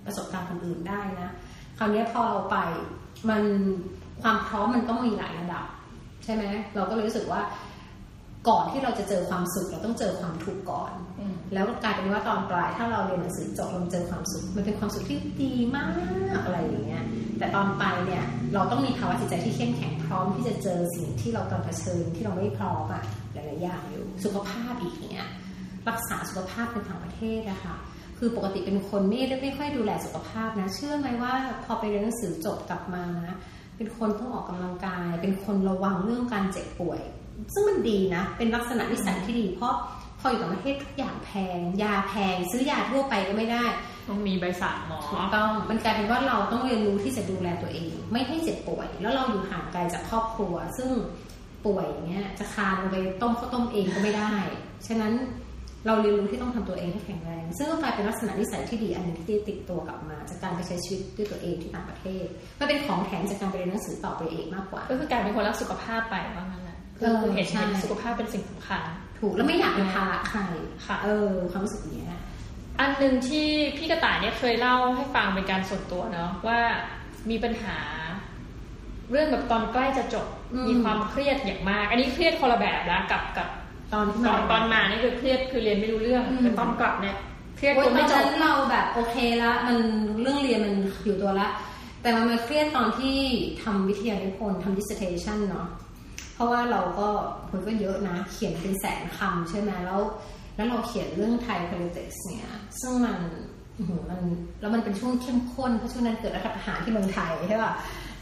ประสบการณ์คนอื่นได้นะ คราวนี้พอเราไปมันความพร้อมมันต้องมีหลายระดับ ใช่ไหมเราก็เลยรู้สึกว่าก่อนที่เราจะเจอความสุขเราต้องเจอความทุกข์ก่อนอ แล้วกลายเป็นว่าตอนปลายถ้าเราเรียนหนังสือจบเราเจอความสุขมันเป็นความสุขที่ดีมากอะไรอย่างเงี้ยแต่ตอนไปเนี่ยเราต้องมีภาวะจิตใจที่เข้มแข็งพร้อมที่จะเจอสิ่งที่เรากำลังเผชิญที่เราไม่พร้อมอะหลายๆอย่างอยู่สุขภาพอีกเนี้ยรักษาสุขภาพในต่างประเทศนะคะคือปกติเป็นคนไม่ได้ไม่ค่อยดูแลสุขภาพนะ เชื่อไหมว่าพอไปเรียนหนังสือจบกลับมานะเป็นคนต้องออกกำลังกาย เป็นคนระวังเรื่องการเจ็บป่วย ซึ่งมันดีนะ เป็นลักษณะนิสัยที่ดีเพราะ พออยู่ต่างประเทศทุกอย่างแพง ยาแพง ซื้อยาทั่วไปก็ไม่ได้ ต้องมีใบสั่งหมอถูกต้องมันกลายเป็นว่าเราต้องเรียนรู้ที่จะดูแลตัวเอง ไม่ให้เจ็บป่วย แล้วเราอยู่ห่างไกลจากครอบครัว ซึ่งป่วยอย่างเงี้ย จะคานลงไปต้มข้าวต้มเองก็ไม่ได้ ฉะนั้นเราเรียนรู้ที่ต้องทำตัวเองให้แข็งแรง ซึ่งก็กลายเป็นลักษณะนิสัยที่ดีอันหนึงที่ติดตัวกลับมา จากการไปใช้ชีวิตด้วยตัวเองที่ต่างประเทศมันเป็นของแถมจากการไปเรียนหนังสือต่อไปเองมากกว่า ก็คือกลายเป็นคนรักสุขภาพไปว่างั้นแหละเออคือเห็นใช่เห็นสุขภาพเป็นสิ่งสำคัญ ถูกแล้วไม่อยากเป็นภาระใครค่ะ เออ ความรู้สึกเนี้ยอันหนึ่งที่พี่กระต่ายเนี่ยเคยเล่าให้ฟังเป็นการส่วนตัวเนาะว่ามีปัญหา เรื่องแบบตอนใกล้จะจบอืมมีความเครียดอย่างมาก อันนี้เครียดคนละแบบนะกับกับตอนที่ตมาอนตอนมานี่คือเครียดคือเรียนไม่รู้เรื่องอืมแต่ตอนกลับเนี่ยเครียดโอ้จยนตอไม่นจนั้บนเราแบบโอเคละมันเรื่องเรียนมันอยู่ตัวละ แต่มันมาเครียดตอนที่ทำวิทยานิพนธ์ทำ dissertation เนาะเพ ราะว่าเราก็มันก็เยอะนะ เขียนเป็นแสนคำใช่ไหมแล้ว แล้วเราเขียนเรื่องไทย politics เนี่ย ซึ่งมันมันแล้วมันเป็นช่วงเข้มข้นเพราะช่วงนั้นเกิดรัฐประหารที่เมืองไทยใช่ป่ะ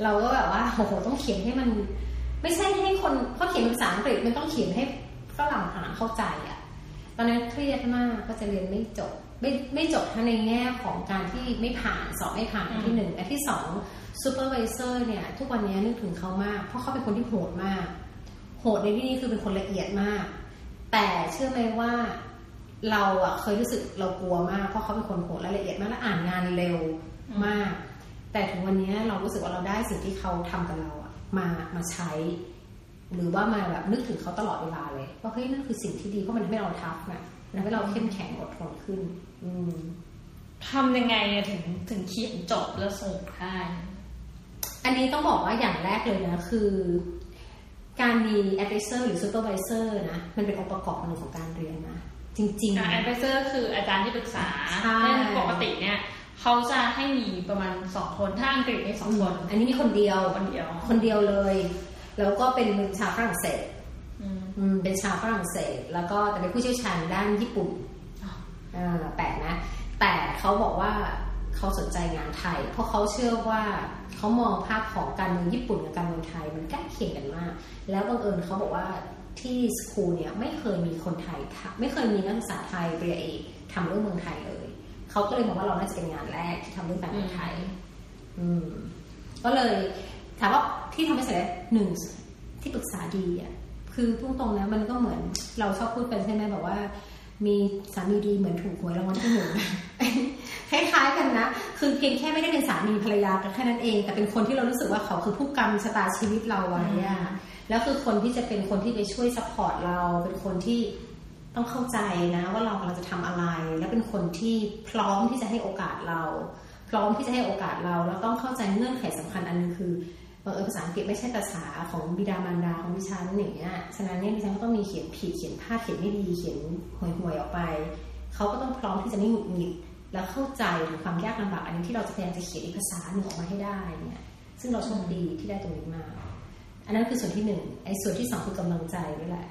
เราก็แบบว่าโอ้โหต้องเขียนให้มัน ไม่ใช่ให้คนเขาเขียนภาษาอังกฤษมันต้องเขียนให้ฝรั่งอ่านเข้าใจอะตอนนั้นเครียดมากก็จะเรียนไม่จบ ไม่ไม่จบทั้งในแง่ของการที่ไม่ผ่านสอบไม่ผ่านที่หนึ่งอันที่สองซูเปอร์วิเซอร์เนี่ย ทุกวันนี้นึกถึงเขามาก เพราะเขาเป็นคนที่โหดมาก ดในที่นี้คือเป็นคนละเอียดมาก แต่เชื่อไหมว่าเราอะเคยรู้สึกเรากลัวมากเพราะเขาเป็นคนโหดและละเอียดมากและอ่านงานเร็วมาก แต่ถึงวันนี้เรารู้สึกว่าเราได้สิ่งที่เขาทำกับเราอะมามาใช้ หรือว่ามาแบบนึกถึงเขาตลอดเวลาเลยว่าเฮ้ยนั่นคือสิ่งที่ดีเพราะมันทำให้เราทัฟนะมันทำให้เราเข้มแข็งอดทนขึ้น อืมทำยังไงอะถึงถึงเขียนจบแล้วส่งได้อันนี้ต้องบอกว่าอย่างแรกเลยนะคือ การมี advisor หรือ supervisor นะ มันเป็นองค์ประกอบหนึ่งของการเรียนนะ จริงอ่า advisor คืออาจารย์ที่ปรึกษาใช่ซึ่งปกติเนี่ยเขาจะให้มีประมาณสองคนถ้าอังกฤษมีสองคนๆอันนี้มีคนเดียวคนเดียว คนเดียวเลย แล้วก็เป็นชาวฝรั่งเศสอืมอืมเป็นชาวฝรั่งเศส แล้วก็แต่เป็นผู้เชี่ยวชาญด้านญี่ปุ่นอ๋ออ่าแปลกนะ แต่เขาบอกว่า เขาสนใจงานไทย เพราะเขาเชื่อว่าเขามองภาพของการเมืองญี่ปุ่นกับการเมืองไทยมันใกล้เคียงกันมาก แล้วบังเอิญเขาบอกว่าที่สคูลเนี่ยไม่เคยมีคนไทยทำไม่เคยมีนักศึกษาไทยปริญญาเอกทำเรื่องเมืองไทยเลยเขาก็เลยมองว่าเราน่าจะเป็นงานแรกที่ทำเรื่องการเมืองไทย อืม ก็เลยถามว่าที่ทำให้เสร็จแล้วหนึ่งที่ปรึกษาดีอะคือพูดตรงๆนะมันก็เหมือนเราชอบพูดกันใช่ไหมแบบว่า มีสามีดีเหมือนถูกหวยรางวัลที่หนึ่งคล้ายๆกันนะ คือเพียงแค่ไม่ได้เป็นสามีภรรยากันแค่นั้นเอง แต่เป็นคนที่เรารู้สึกว่าเขาคือผู้กำชะตาชีวิตเราไว้อะแล้วคือคนที่จะเป็นคนที่ไปช่วย support เรา เป็นคนที่ต้องเข้าใจนะ ว่าเรากำลังจะทำอะไร แล้วเป็นคนที่พร้อมที่จะให้โอกาสเรา พร้อมที่จะให้โอกาสเรา แล้วต้องเข้าใจเงื่อนไขสำคัญอันนึงคือ บังเออภาษาอังกฤษไม่ใช่ภาษาของบิดามารดาของดิฉันอย่างเงี้ยฉะนั้นเนี่ยดิฉันก็ต้องมีเขียนผิดเขียนพลาดเขียนไม่ดีเขียนห่วยๆออกไป เขาก็ต้องพร้อมที่จะไม่หงุดหงิดแล้วเข้าใจถึงความยากลำบากอันนี้ที่เราจะพยายามจะเขียนอีกภาษาหนึ่งออกมาให้ได้เนี่ยซึ่งเราโชคดีที่ได้ตรงนี้มา อันนั้นคือส่วนที่หนึ่งไอ้ส่วนที่สองคือกำลังใจนี่แหละ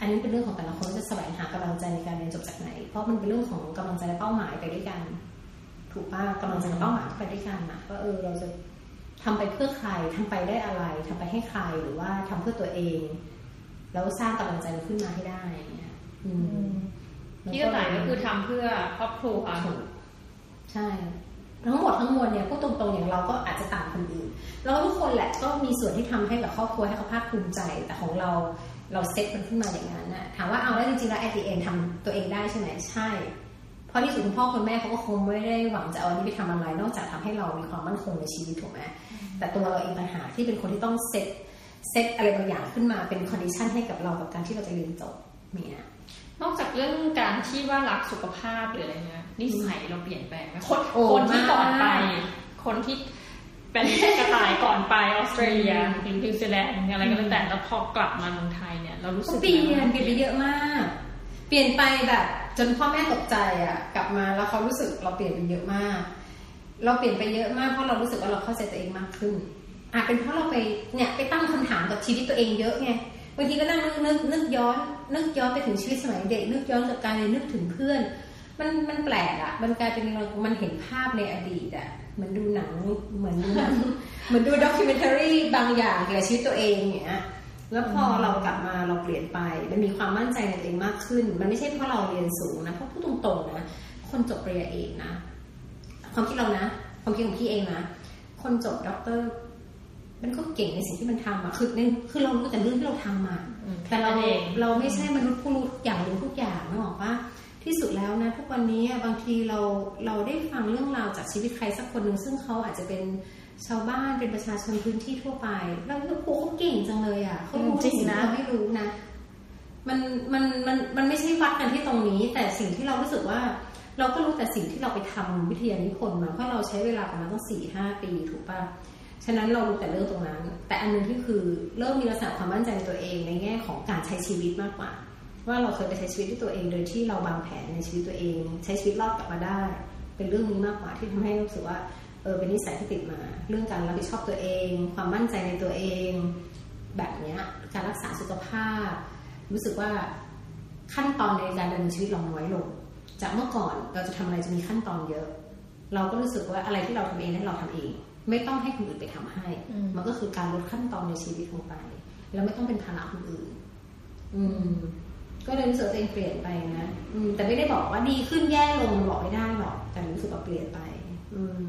อันนี้เป็นเรื่องของแต่ละคนจะแสวงหากำลังใจในการเรียนจบจากไหน เพราะมันเป็นเรื่องของกำลังใจและเป้าหมายไปด้วยกัน ถูกป่ะกำลังใจกับเป้าหมายไปด้วยกันนะว่าเออเราจะ ทำไปเพื่อใครทำไปได้อะไรทำไปให้ใครหรือว่าทำเพื่อตัวเอง แล้วสร้างกำลังใจขึ้นมาให้ได้เนี่ยอืมที่กระต่ายก็คือทำเพื่อครอบครัวถูกใช่ทั้งหมดทั้งมวลเนี่ยพูดตรงๆอย่างเราก็อาจจะต่างคนอื่นเราทุกคนแหละก็มีส่วนที่ทำให้กับครอบครัวให้เขาภาคภูมิใจ แต่ของเราเราเซ็ตมันขึ้นมาอย่างนั้นนะถามว่าเอาแล้วจริงๆแล้ว at the end ทำตัวเองได้ใช่ไหมใช่ เพราะที่สุดคุณพ่อคุณแม่เขาก็คงไม่ได้หวังจะเอาอันนี้ไปทำอะไร นอกจากทำให้เรามีความมั่นคงในชีวิตถูกไหมแต่ตัวเราเองต่างหากที่เป็นคนที่ต้อง set set อะไรบางอย่างขึ้นมาเป็น condition ให้กับเรากับการที่เราจะเรียนจบเนี่ยนอกจากเรื่องการที่ว่ารักสุขภาพหรืออะไรเงี้ยนิสัยเราเปลี่ยนแปลงไหมคนโอ้คนที่มากก่อนไป คนที่เป็นกระต่ายก่อนไปออสเตรเลียหรือนิวซีแลนด์อะไรก็แล้วแต่แล้วพอกลับมาเมืองไทยเนี่ยเรารู้สึกเปลี่ยนเปลี่ยนไปเยอะมาก เปลี่ยนไปแบบจนพ่อแม่ตกใจอะ กลับมาแล้วเขารู้สึกเราเปลี่ยนไปเยอะมาก เราเปลี่ยนไปเยอะมากเพราะเรารู้สึกว่าเราเข้าใจตัวเองมากขึ้นอาจเป็นเพราะเราไปเนี่ยไปตั้งคำถามกับชีวิตตัวเองเยอะไงบางทีก็นั่งนึกนึกย้อนนึกย้อนไปถึงชีวิตสมัยเด็ก นึกย้อนกับการเรียนนึกถึงเพื่อน มันมันแปลกอะมันกลายเป็นเรามันเห็นภาพในอดีตอะเหมือนดูหนังเหมือนดูเหมือนดู documentary บางอย่างเกี่ยวกับชีวิตตัวเองเงี้ย แล้วพอเรากลับมาเราเปลี่ยนไป มันมีความมั่นใจในตัวเองมากขึ้น มันไม่ใช่เพราะเราเรียนสูงนะเพราะพูดตรงๆนะคนจบปริญญาเอกนะ ความคิดเรานะ ความคิดของพี่เองนะคนจบด็อกเตอร์มันก็เก่งในสิ่งที่มันทำอะคือในคือเรารู้แต่เรื่องที่เราทำอะอืมแต่เราเองเราไม่ใช่มนุษย์ผู้รู้ทุกอย่างรู้ทุกอย่างนึกออกปะที่สุดแล้วนะทุกวันนี้บางทีเราเราได้ฟังเรื่องราวจากชีวิตใครสักคนหนึ่งซึ่งเขาอาจจะเป็น ชาวบ้านเป็นประชาชนพื้นที่ทั่วไปเราโอ้โหเขาเก่งจังเลยอะเขารู้จริงสิ่งที่นะเราไม่รู้นะ มันมันมันมันไม่ใช่วัดกันที่ตรงนี้ แต่สิ่งที่เรารู้สึกว่า เราก็รู้แต่สิ่งที่เราไปทำวิทยานิพนธ์มาเพราะเราใช้เวลาประมาณตั้งสี่ห้าปีถูกปะฉะนั้นเรารู้แต่เรื่องตรงนั้น แต่อันหนึงที่คือเริ่มมีลักษณะความมั่นใจในตัวเองในแง่ของการใช้ชีวิตมากกว่า ว่าเราเคยไปใช้ชีวิตด้วยตัวเอง โดยที่เราวางแผนในชีวิตตัวเอง ใช้ชีวิตรอดกลับมาได้ เป็นเรื่องนี้มากกว่าที่ทำให้รู้สึกว่าเออเป็นนิสัยที่ติดมา เรื่องการรับผิดชอบตัวเอง ความมั่นใจในตัวเอง แบบเนี้ยการรักษาสุขภาพ รู้สึกว่าขั้นตอนในการดำเนินชีวิตเราน้อยลงจากเมื่อก่อนเราจะทำอะไรจะมีขั้นตอนเยอะ เราก็รู้สึกว่าอะไรที่เราทำเองนั้นเราทำเอง ไม่ต้องให้คนอื่นไปทำให้ มันก็คือการลดขั้นตอนในชีวิตลงไป แล้วไม่ต้องเป็นภาระคนอื่น อืม ก็เลยรู้สึกตัวเองเปลี่ยนไปนะอืมแต่ไม่ได้บอกว่าดีขึ้นแย่ลงบอกไม่ได้หรอก แต่รู้สึกว่าเปลี่ยนไป อืม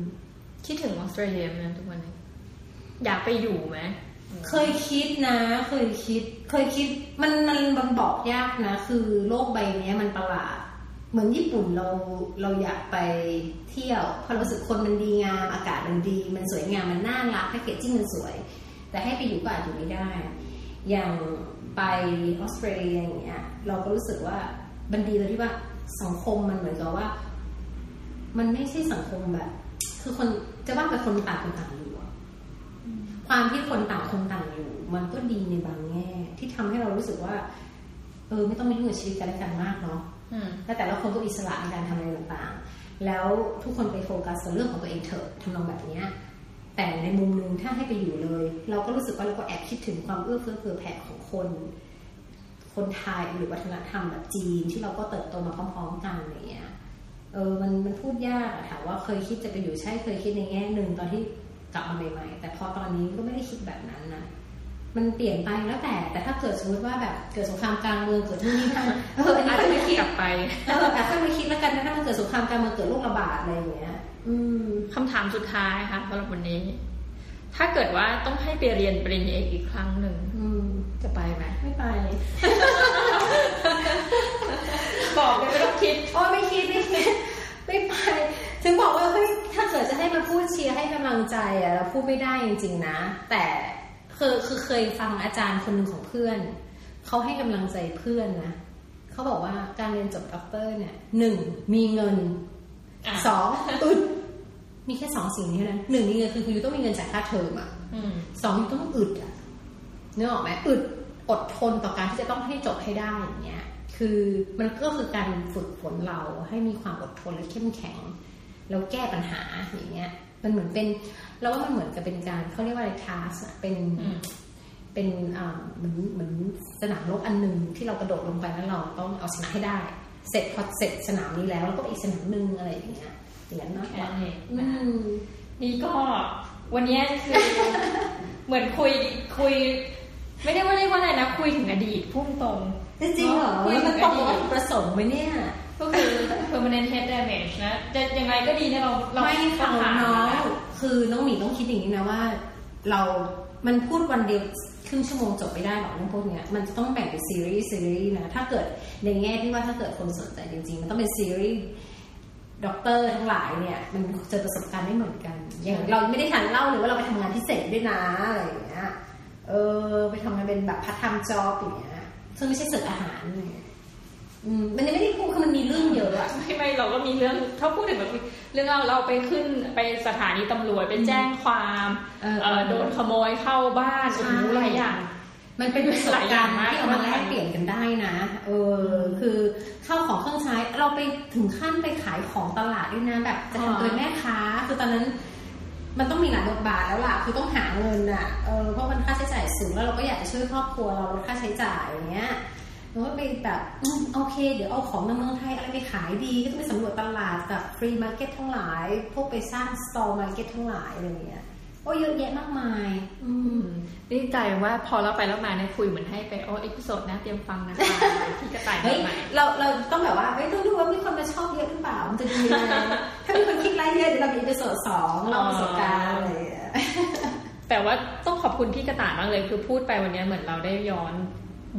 คิดถึงออสเตรเลียไหมทุกวันนี้ อยากไปอยู่ไหมเคยคิดนะ เคยคิด เคยคิดมันมันมันบอกยากนะ คือโลกใบนี้มันประหลาด เหมือนญี่ปุ่นเราเราอยากไปเที่ยวเพราะเรารู้สึกคนมันดีงามอากาศมันดี มันสวยงามมันน่ารักแพคเกจจิ้งมันสวย แต่ให้ไปอยู่ก็อาจอยู่ไม่ได้ อย่างไปออสเตรเลียอย่างเงี้ยเราก็รู้สึกว่ามันดีตรงที่ว่าสังคมมันเหมือนกับว่า มันไม่ใช่สังคมแบบ คือคนจะว่าไปคนต่างคนต่างอยู่อะความที่คนต่างคนต่างอยู่ มันก็ดีในบางแง่ ที่ทำให้เรารู้สึกว่า เออ ไม่ต้องมายุ่งกับชีวิตกันและกันมากเนาะอืมแต่แต่ละคนก็อิสระในการทำอะไรต่างๆ แล้วทุกคนไปโฟกัสกับเรื่องของตัวเองเถอะทำนองแบบเนี้ยแต่ในมุมนึงถ้าให้ไปอยู่เลย เราก็รู้สึกว่าเราก็แอบคิดถึงความเอื้อเฟื้อเผื่อแผ่ของคน คนไทยหรือวัฒนธรรมแบบจีนที่เราก็เติบโตมาพร้อมๆกันอย่างเงี้ย เออมันมันพูดยากอะค่ะว่าเคยคิดจะไปอยู่ใช่เคยคิดในแง่หนึ่งตอนที่กลับมาใหม่ๆแต่พอตอนนี้ก็ไม่ได้คิดแบบนั้นนะมันเปลี่ยนไปแล้วแต่ แต่ถ้าเกิดสมมติว่าแบบเกิดสงครามกลางเมืองเกิดที่นี่นั่นเอออันนี้อาจก็จะไม่ไม่คิดกลับไปเออแต่ถ้าไม่คิดแล้วกันนะถ้ามันเกิดสงครามกลางเมืองเกิดโรคระบาดอะไรอย่างเงี้ย อืมคำถามสุดท้ายค่ะสำหรับวันนี้ ถ้าเกิดว่าต้องให้ไปเรียนปริญญาเอกอีกครั้งหนึ่งอืมจะไปไหมไม่ไป บอกเลยไม่ต้องคิดโอ้ยไม่คิดไม่คิดไม่ไปถึงบอกว่าเฮ้ยถ้าเกิดจะให้มาพูดเชียร์ให้กำลังใจอะเราพูดไม่ได้จริงๆนะ แต่คือคือเคยฟังอาจารย์คนหนึ่งของเพื่อนเขาให้กำลังใจเพื่อนนะเขาบอกว่าการเรียนจบด็อกเตอร์เนี่ยหนึ่งมีเงินอะสองอึดมีแค่สองสิ่งนี้เท่านั้นหนึ่งมีเงินคือคุณต้องมีเงินจ่ายค่าเทอมอะอืมสองต้องอึดอะนึกออกไหมอึดอดทนต่อการที่จะต้องให้จบให้ได้อย่างเงี้ย คือมันก็คือการฝึกฝนเราให้มีความอดทนและเข้มแข็ง แล้วแก้ปัญหาอย่างเงี้ย มันเหมือนเป็นเราว่ามันเหมือนกับเป็นการเขาเรียกว่าอะไรทัสเป็นอืมเป็นอ่าเหมือนเหมือนสนามรบอันหนึ่งที่เรากระโดดลงไปแล้วเราต้องเอาชนะให้ได้ เสร็จพอเสร็จสนามนี้แล้วเราก็ไปอีกสนามหนึ่งอะไรอย่างเงี้ยอย่างนั้นมากกว่าแค่นี้อืมนี่ก็วันนี้คือเหมือนคุยคุย ไม่ได้ว่าเรียกว่าอะไรนะ คุยถึงอดีตพุ่งตรงจริงเหรอคุยแล้วถึมันงตอรงกับวัตดีตถุประสงค์ไหมเนี่ย ก็คือ permanent head damage นะ จะยังไงก็ดีเนี่ยเราเราไม่ค่ะผ่านน้องแล้วคือน้องหมีต้องคิดอย่างนี้นะว่า เรามันพูดวันเดียวครึ่งชั่วโมงจบไม่ได้หรอกเรื่องพวกเนี้ยมันจะต้องแบ่งเป็นซีรีส์ซีรีส์นะ ถ้าเกิดในแง่ที่ว่าถ้าเกิดคนสนใจจริงๆ มันต้องเป็นซีรีส์ด็อกเตอร์ทั้งหลายเนี่ย มันเจอประสบการณ์ไม่เหมือนกัน อย่างเราไม่ได้ทันเล่าเลยว่าเราไปทำงานพิเศษด้วยนะอะไรอย่างเงี้ย เออ ไปทำงานเป็นแบบ part-time job อย่างเงี้ยซึ่งไม่ใช่เสิร์ฟอาหารเนี่ยอืมมันยังไม่ได้พูดคือมันมีเรื่องเยอะอะไม่ไม่เราก็มีเรื่องถ้าพูดถึงแบบเรื่องเราเราไปขึ้นไปสถานีตำรวจไปแจ้งความเออเอ่อโดนขโมยเข้าบ้านโอ้โหหลายอย่าง มันเป็นประสบการณ์หลายอย่างมากที่เอามาแลกเปลี่ยนกันได้นะเออคือเข้าของเครื่องใช้เราไปถึงขั้นไปขายของตลาดด้วยนะแบบจะทำตัวเป็นแม่ค้าคือตอนนั้น มันต้องมีหลายบทบาทแล้วล่ะ คือต้องหาเงินอะ เออ เพราะมันค่าใช้จ่ายสูงแล้วเราก็อยากจะช่วยครอบครัวเราลดค่าใช้จ่ายอย่างเงี้ยเราก็ไปแบบอโอเค เดี๋ยวเอาของในเมืองไทยอะไรไปขายดี ก็ต้องไปสำรวจตลาดกับฟรีมาร์เก็ตทั้งหลาย พวกไปสร้างสตอร์มาร์เก็ตทั้งหลายอะไรอย่างเงี้ย โอ้เยอะแยะมากมาย อืมนี่ใจว่าพอเราไปแล้วมาเนี่ยคุยเหมือนให้ไปโอ้เอพิโซดนะเตรียมฟังนะคะที่กระต่ายเฮ้ยใหม่เราเราต้องแบบว่าเฮ้ยต้องดูว่ามีคนมาชอบเยอะหรือเปล่ามันจะดียังไงถ้ามีคนคลิกไลค์เยอะเดี๋ยวเรามีไปสดสองเราประสบการณ์อะไรอย่างเงี้ยแต่ว่าต้องขอบคุณพี่กระต่ายมากเลยคือพูดไปวันนี้เหมือนเราได้ย้อน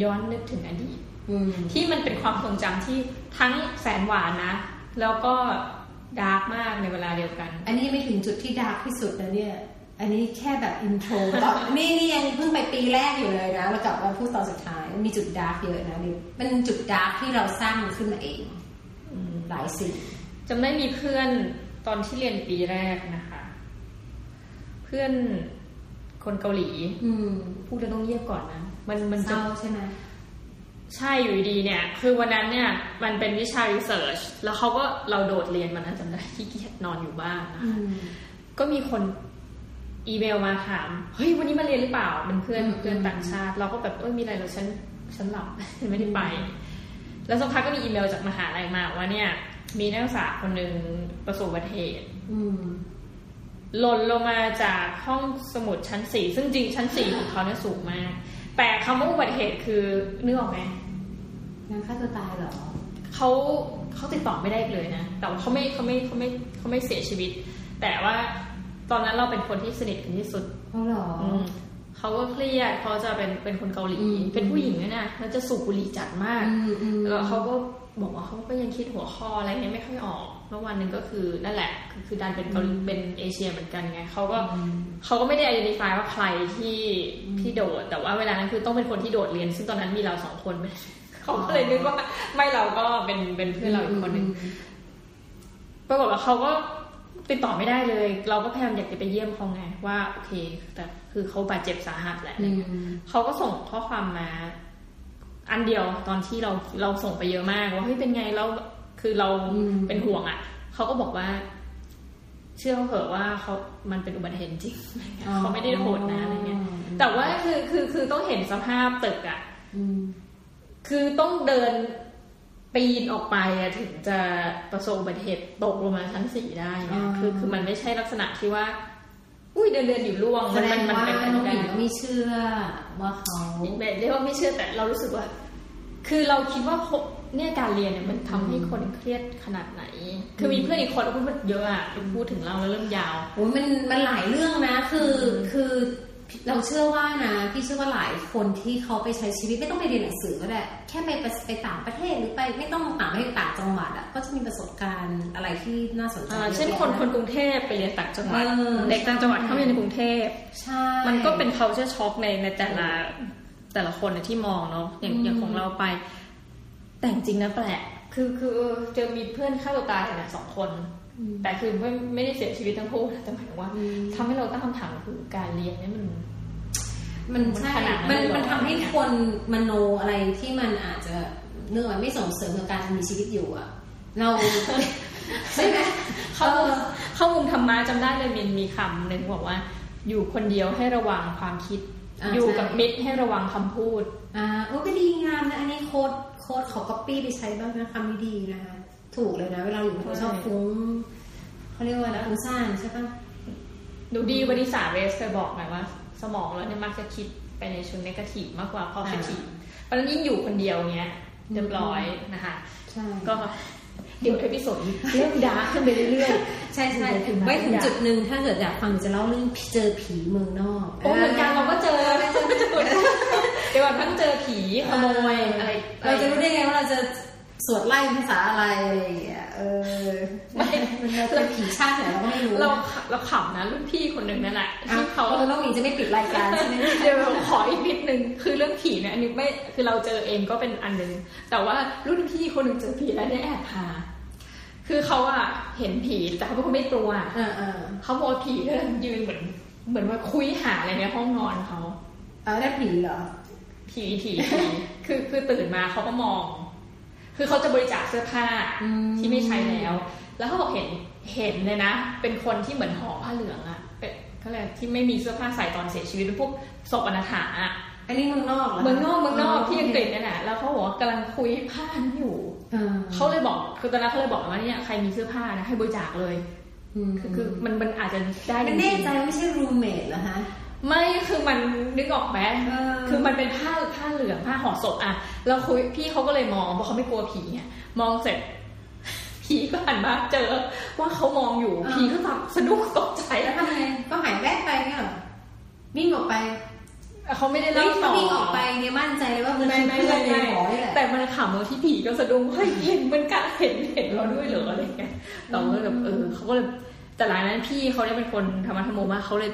ย้อนนึกถึงอดีตอืมที่มันเป็นความทรงจำที่ทั้งแสนหวานนะ แล้วก็ dark มากในเวลาเดียวกัน อันนี้ยังไม่ถึงจุดที่ dark ที่สุดนะเนี่ย อันนี้แค่แบบ intro ตอนนี่นี่ยังเพิ่งไปปีแรกอยู่เลยนะแล้วกลับมาพูดตอนสุดท้ายมันมีจุด dark เยอะนะนี่มันจุด dark ที่เราสร้างมันขึ้นมาเองหลายสิ่งจำได้มีเพื่อนตอนที่เรียนปีแรกนะคะ เพื่อนคนเกาหลี อืมพูดแล้วต้องเยียบก่อนนะมันมันเศจะร้าใช่ไหมใช่อยู่ดีๆเนี่ย คือวันนั้นเนี่ย มันเป็นวิชา research แล้วเขาก็เราโดดเรียนมันนะจำได้ที่เกียจนอนอยู่บ้านนะอืคะมก็มีคน อีเมลมาถาม เฮ้ย วันนี้มาเรียนหรือเปล่าเป็นเพื่อนอืมเพื่อนต่างชาติ เราก็แบบเอ้ยมีอะไรเหราฉันฉันหลับไม่ได้ไป แล้วสักพักก็มีอีเมลจากมหาลัยมาว่าเนี่ย มีนักศึกษาคนหนึ่งประสบอุบัติเหตุอืมหล่นลงมาจากห้องสมุดชั้นสี่ซึ่งจริงชั้นสี่ของเขาเนี่ยสูงมาก แต่คำว่าอุบัติเหตุคือนึกออกไหมงั้นฆ่าตัวตายเหรอเขาเขาติดต่อไม่ได้อีกเลยนะแต่ว่าเขาไม่เขาไม่เขาไม่เขาไม่เสียชีวิต แต่ว่า ตอนนั้นเราเป็นคนที่สนิทกันที่สุดเขาเหรออืมเขาก็เครียดเขาจะเป็นเป็นคนเกาหลีอืมเป็นผู้หญิงด้วยนะแล้วจะสูบบุหรี่จัดมากอืมอืมแล้วเขาก็บอกว่าเขาก็ยังคิดหัวข้ออะไรเงี้ยไม่ค่อยออกแล้ววันหนึ่งก็คือนั่นแหละ คือคือดันเป็นเกาหลีเป็นเอเชียเหมือนกันไงเขาก็อืมเขาก็ไม่ได้ identify ว่าใครที่อืมที่โดด แต่ว่าเวลานั้นคือต้องเป็นคนที่โดดเรียน ซึ่งตอนนั้นมีเราสองคนเขาก็เลยนึกว่าไม่เราก็เป็นเป็นเพื่อนเราอีกคนหนึ่งปรากฏว่าเขาก็ ติดต่อไม่ได้เลย เราก็พยายามอยากจะไปเยี่ยมเขาไงว่าโอเค แต่คือเขาบาดเจ็บสาหัสแหละอืมเขาก็ส่งข้อความมา อันเดียวตอนที่เราเราส่งไปเยอะมากว่าเฮ้ยเป็นไงแล้วคือเราอืมเป็นห่วงอะเขาก็บอกว่า เชื่อเขาเถอะว่าเขามันเป็นอุบัติเหตุจริงอะไรเงี้ยเขาไม่ได้โหดนะอะไรเงี้ย แต่ว่าคือคือคือต้องเห็นสภาพตึกอะอืมคือต้องเดิน ปีนออกไปอะถึงจะประสบอุบัติเหตุตกลงมาชั้นสี่ได้เนี่ยคือคือมันไม่ใช่ลักษณะที่ว่า อุ้ยเดินเดินอยู่ล่วงแสมันดมันงมันว่าเป็นไปน้องหได้ญิงก็ไม่เชื่อว่าเขาแบบเรียกว่าไม่เชื่อแต่เรารู้สึกว่า คือเราคิดว่าพบเนี่ยการเรียนเนี่ยมันทำให้คนเครียดขนาดไหน คือมีเพื่อนอีกคนพูดเยอะอะพูดถึงเราแล้วเริ่มยาวโอ้ยมันมันหลายเรื่องนะ คือคือ เราเชื่อว่านะพี่เชื่อว่าหลายคนที่เขาไปใช้ชีวิตไม่ต้องไปเรียนหนังสือก็ได้แค่ไปไปไปต่างประเทศหรือไปไม่ต้องต่างประเทศต่างจังหวัดอะก็จะมีประสบการณ์อะไรที่น่าสนใจอ่ายอะเช่นแยะคนคนกรุงเทพไปเรียนต่างจังหวัดเออเด็กต่างจังหวัดเข้ามาเรียนในกรุงเทพใช่มันก็เป็น culture shock ในในแต่ละแต่ละคนที่มองเนาะอย่างอืมอย่างของเราไป แต่จริงๆนะแปลกคือคือเจอมีเพื่อนฆ่าตัวตายเนี่ยสองคนอืม แต่คือไม่ไม่ได้เสียชีวิตทั้งคู่นะแต่หมายถึงว่าอืมทำให้เราตั้งคำถามคือการเรียนเนี่ยมัน มันใช่ขนาดนั้นมันเลยเหรอมันทำให้คนมโนอะไรที่มันอาจจะเนื่องไม่ส่งเสริมกับการมีชีวิตอยู่อะ เราใช่ไหมเข้าเออเข้ามุมธรรมะจำได้เลยมีมีคำหนึ่งบอกว่า อยู่คนเดียวให้ระวังความคิดอ่าอยู่ใช่กับมิตรให้ระวังคำพูด อ่าโอ้ก็ดีงามนะอันนี้โค้ดโค้ดขอ copy ไปใช้บ้างนะคำนี้ดีนะคะ ถูกเลยนะ เวลาอยู่คนชอบฟุ้งเขาเรียกว่าอะไรฟุ้งซ่านใช่ปะดูดีวันนี้สาเรสเคยบอกไงว่า สมองเราเนี่ยมักจะคิดไปในเชิงนกาทีฟมากกว่าพอสิทีฟเพราะฉะนั้นยิ่งอยู่คนเดียวเนี้ยเรียบร้อยนะคะใช่ก็เดี๋ยว episode นี้เริ่ม dark ขึ้นไปเรื่อยใช่ใช่ถึงไหนไว้ถึงจุดหนึ่งถ้าเกิดอยากฟังจะเล่าเรื่องเจอผีเมืองนอกๆโอ้เหมือนกันเราก็เจอเดี๋ยวทั้งเจอผีขโมยอะไรเราจะรู้ได้ไงว่าเราจะ สวดไล่ภาษาอะไรอะไรอย่างเงี้ยเออไม่มันเราเป็นผีชาติไหนเราก็ไม่รู้เราเราขำนะรุ่นพี่คนหนึ่งนั่นแหละอะที่เขาเออน้องหมีจะไม่ปิดรายการใช่ไหมเดี๋ยวเราขออีกนิดนึงคือเรื่องผีเนี่ยอันนี้ไม่คือเราเจอเองก็เป็นอันหนึงแต่ว่ารุ่นพี่คนหนึ่งเจอผีแล้วเนี่ยแอบพาคือเขาอะเห็นผีแต่เขาเป็นคนไม่กลัวเออเออเขาบอกว่าผีเดินยืนเหมือนเหมือนว่าคุยหาอะไรในห้องนอนเขาเอาได้ผีเหรอผีผีผีคือคือตื่นมาเขาก็มอง คือเขาจะบริจาคเสื้อผ้าอืมที่ไม่ใช้แล้ว แล้วเขาบอกเห็นเห็นเลยนะ เป็นคนที่เหมือนห่อผ้าเหลืองอะเป็นเขาเรียกที่ไม่มีเสื้อผ้าใส่ตอนเสียชีวิตพวกศพอนาถาอะอันนี้เมืองนอกเหรอเมืองนอกเมืองนอกที่อังกฤษเนี่ยแหละแล้วเขาบอกว่ากำลังคุยผ้านั้นอยู่เออเขาเลยบอกคือตอนนั้นเขาเลยบอกว่าเนี่ยใครมีเสื้อผ้านะให้บริจาคเลยมคือคือมันมันอาจจะได้มันจแน่ริงใจว่าไม่ใช่รูเมทเหรอฮะๆ ไม่คือมันนึกออกไหมเออคือมันเป็นผ้าผ้าเหลืองผ้าห่อศพอะเราคุยพี่เขาก็เลยมองเพราะเขาไม่กลัวผีไงมองเสร็จผีก็หันมาเจอว่าเขามองอยู่ผีก็แบบสะดุ้งตกใจแล้วทำไงก็หายแวบไปเนี่ยเหรอวิ่งออกไปเขาไม่ได้เล่าวิ่งต่อวิ่งออกไปเนี่ยมั่นใจเลยว่ามันไม่คือไม่เพื่อไม่นในไม่หอนี่แหละแต่มันขำตรงที่ผีก็สะดุ้งเฮ้ยเห็นเหมันกันเห็นเห็นเราด้วยเหรออะไรเงี้ยเราก็เลยแบบเออเขาก็เลยแต่หลังนั้นพี่เขาเนี่ยเป็นคนธรรมะธรรโมมากเขาเลย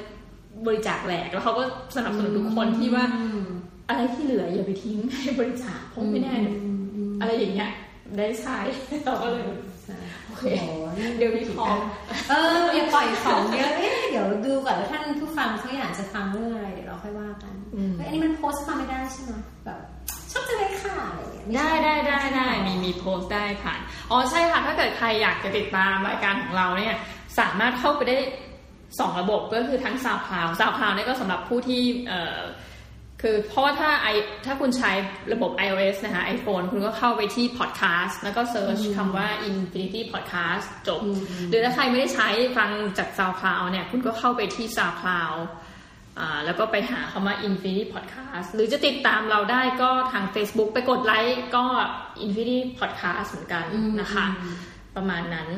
บริจาคแหลกแล้วเขาก็สนับสนุนทุกคนที่ว่าอืมอะไรที่เหลืออย่าไปทิ้งให้บริจาคเพราะไม่แน่เดี๋ยวอืมอืมอะไรอย่างเงี้ยได้ใช้เราก็เลยใช่โอเคโอ้โหเดี๋ยวนี้พอเอออย่าปล่อยของเยอะเอ๊ะเดี๋ยวดูก่อนว่าท่านผู้ฟังเขาอยากจะฟังเรื่องอะไรเดี๋ยวเราค่อยว่ากันอืมเฮ้ยอันนี้มันโพสต์มาไม่ได้ใช่ไหมแบบชอบจังเลยค่ะอะไรอย่างเงี้ยม่ได้ใช่ได้ได้ได้มีมีโพสต์ได้ผ่านอ๋อใช่ค่ะถ้าเกิดใครอยากจะติดตามรายการของเราเนี่ยสามารถเข้าไปได้ สองระบบก็คือทั้ง SoundCloud SoundCloud เนี่ยก็สำหรับผู้ที่เอ่อคือเพราะว่าถ้าไอถ้าคุณใช้ระบบ iOS นะคะ iPhone คุณก็เข้าไปที่ podcast แล้วก็ search คำว่า Infinity Podcast จบ หรือถ้าใครไม่ได้ใช้ฟังจาก SoundCloud เนี่ย คุณก็เข้าไปที่ SoundCloud อ่าแล้วก็ไปหาคำว่า Infinity Podcast หรือจะติดตามเราได้ก็ทาง Facebook ไปกดไลค์ก็ Infinity Podcast เหมือนกันนะคะ ประมาณนั้น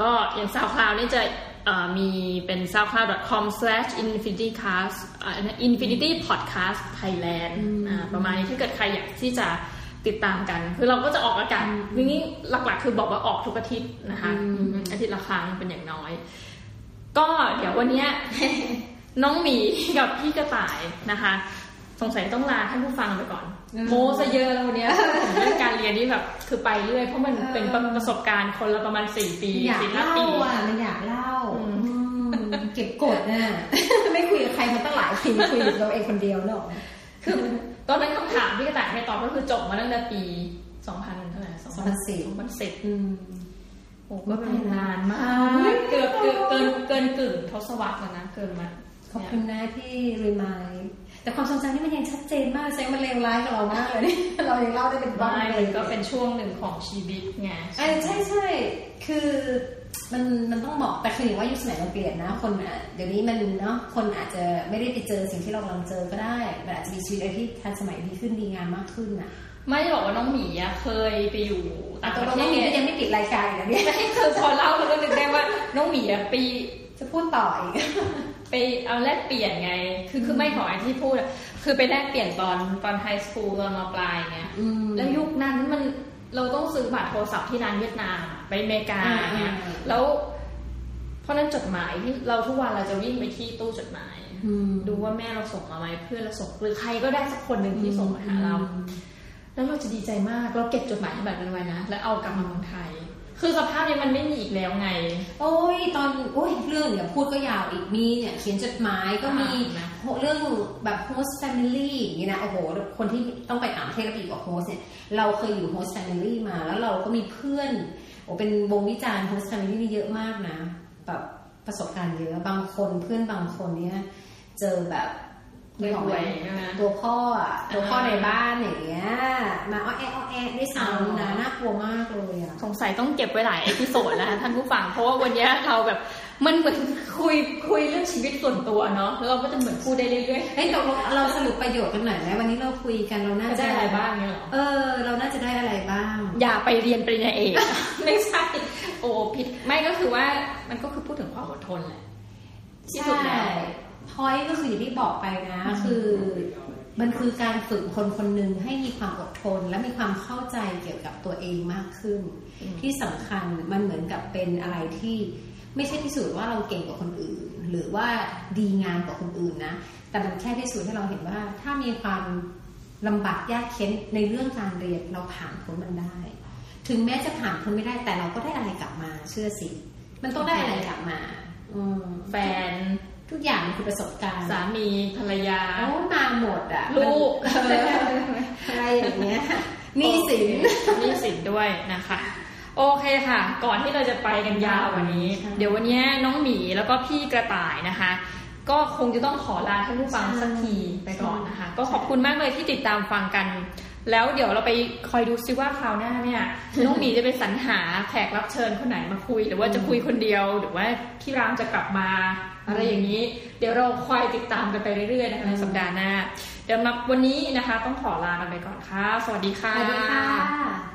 ก็อย่าง SoundCloud นี่จะเอ่อ มีเป็น soundcloud.com/infinitycast อ่า infinity podcast thailand อ่าประมาณนี้ถ้าเกิดใครอยากที่จะติดตามกัน คือเราก็จะออกอากาศทีนี้หลักๆ คือบอกว่าออกทุกอาทิตย์นะคะอืมอาทิตย์ละครั้งเป็นอย่างน้อย ก็เดี๋ยววันเนี้ยน้องหมีกับพี่กระต่ายนะคะ สงสัยต้องลาท่านผู้ฟังไปก่อนอืม โมซะเยอะแล้ววันเนี้ยผมเรื่องการเรียนนี่แบบคือไปเรื่อยเพราะมันเป็นประสบการณ์คนละประมาณสี่ปีอยากสี่ห้าเล่าปีอะมันอยากเล่าอืมอืมเก็บกดน่ะไม่คุยกับใครมาตั้งหลายปีคุยกับเราเองคนเดียวหรอกคือตอนนั้นคำถามที่กระต่ายให้ตอบก็คือจบมาตั้งแต่ปี2000เท่าไหร่2010 2010อืมโอ้ก็เป็นนานมากเกือบเกือบเกินเกินกึ่งทศวรรษแล้วนะเกินมาขอบคุณนะที่รีมาย แต่ความทรงจำนี่มันยังชัดเจนมากแสดงมันเลวร้ายกับเรามากเลยนี่เรายังเล่าได้เป็นบ้าไม่เลมัยนก็เป็นช่วงหนึ่งของชีวิตไงเออใช่ใช่คือมันมันต้องบอกแต่คืออย่างว่ายุคสมัยมันเปลี่ยนนะ คนอะเดี๋ยวนี้มันเนาะคนอาจจะไม่ได้ไปเจอสิ่งที่เรากำลังเจอก็ได้มันอาจจะมีชีวิตอะไรที่ทันสมัยดีขึ้นดีงามมากขึ้นอะ ไม่ได้บอกว่าน้องหมีอะเคยไปอยู่ต่างแต่ประเราเทไม่มีศก็ยังไม่ปิดรายการอีกนะเนี่ยไม่คือพอเล่าแล้วก็นึกได้ว่าน้องหมีอะไปจะพูดต่ออีก ไปเอาแลกเปลี่ยนไง คือคือไม่ขอไอ้ที่พูดอะคือไปแลกเปลี่ยนตอนตอนไฮสคูลตอนมปลายไงอืมแล้วยุคนั้นมันเราต้องซื้อบัตรโทรศัพท์ที่ร้านเวียดนามอะไปอเมริกาอ่าเนี่ยอ่าแล้วเพราะนั้นจดหมายที่เราทุกวันเราจะวิ่งไปที่ตู้จดหมายอืมดูว่าแม่เราส่งมาไหมเพื่อนเราส่งหรือใครก็ได้สักคนหนึ่งที่ส่งมาหาเรา แล้วเราจะดีใจมากเราเก็บจดหมายแบบนั้นไว้นะแล้วเอากลับมาเมืองไทย คือสภาพนี้มันไม่มีอีกแล้วไง โอ้ยตอนโอ้ยเรื่องอย่าพูดก็ยาวอีกมีเนี่ยเขียนจดหมายก็มีอ่านะเรื่องแบบ host family อย่างนี้นะโอ้โห คนที่ต้องไปต่างประเทศแล้วไปอยู่กับ host เนี่ยเราเคยอยู่ host family มา แล้วเราก็มีเพื่อนโอ้เป็นวงวิจารณ์ host family นี่เยอะมากนะแบบประสบการณ์เยอะบางคนเพื่อนบางคนเนี่ยเจอแบบนึกออก ไหมรวยๆใช่ไหมตัวพ่ออะตัวพ่ออ่าในบ้านอย่างเงี้ยมาอ้อแออ้อแอได้ซ้ำนะน่ากลัวมากเลยอะสงสัยต้องเก็บไว้หลาย episode แล้วท่านผู้ฟังเพราะว่าวันนี้เราแบบมันเหมือนคุยคุยเรื่องชีวิตส่วนตัวเนาะแล้วเราก็จะเหมือนพูดได้เรื่อยเฮ้ยตกลงเราสรุปประโยชน์กันหน่อยไหมวันนี้เราคุยกันเราๆน่าจะจะได้อะไรบ้างเนี่ยเหรอเออ เราน่าจะได้อะไรบ้าง อย่าไปเรียนปริญญาเอกไม่ใช่โอ้ผิดไม่ก็คือว่ามันก็คือพูดถึงความอดทนแหละที่สุดแล้ว พอยก็คืออย่างที่บอกไปนะ คือมันคือการฝึกคนคนหนึ่งให้มีความอดทน และมีความเข้าใจเกี่ยวกับตัวเองมากขึ้นอืมที่สำคัญมันเหมือนกับเป็นอะไรที่ไม่ใช่พิสูจน์ว่าเราเก่งกว่าคนอื่น หรือว่าดีงามกว่าคนอื่นนะ แต่มันแค่พิสูจน์ให้เราเห็นว่า ถ้ามีความลำบากยากเข็นในเรื่องการเรียนเราผ่านพ้นมันได้ ถึงแม้จะผ่านพ้นไม่ได้แต่เราก็ได้อะไรกลับมา เชื่อสิ มันต้องได้อะไรกลับมาอืมแฟน ทุกอย่างมันคือประสบการณ์ สามีภรรยาโอ้มาหมดอะ ลูกมันเอออะไรอย่างเงี้ยหนี่สินหนี่สินด้วยนะคะ โอเคค่ะ ก่อนที่เราจะไปกันยาวกว่านี้ใช่เดี๋ยววันนี้น้องหมีแล้วก็พี่กระต่ายนะคะ ก็คงจะต้องขอลาท่านผู้ฟังใช่สักทีไปก่อนนะคะ ก็ขอบคุณมากเลยที่ติดตามฟังกัน แล้วเดี๋ยวเราไปคอยดูซิว่าคราวหน้าเนี่ยน้องหมีจะไปสรรหาแขกรับเชิญคนไหนมาคุย หรือว่าจะคุยคนเดียว หรือว่าพี่รามจะกลับมา อะไรอย่างนี้ เดี๋ยวเราคอยติดตามกันไปเรื่อยๆนะคะในสัปดาห์หน้า เดี๋ยวมาวันนี้นะคะ ต้องขอลากันไปก่อนค่ะ สวัสดีค่ะสวัสดีค่ะ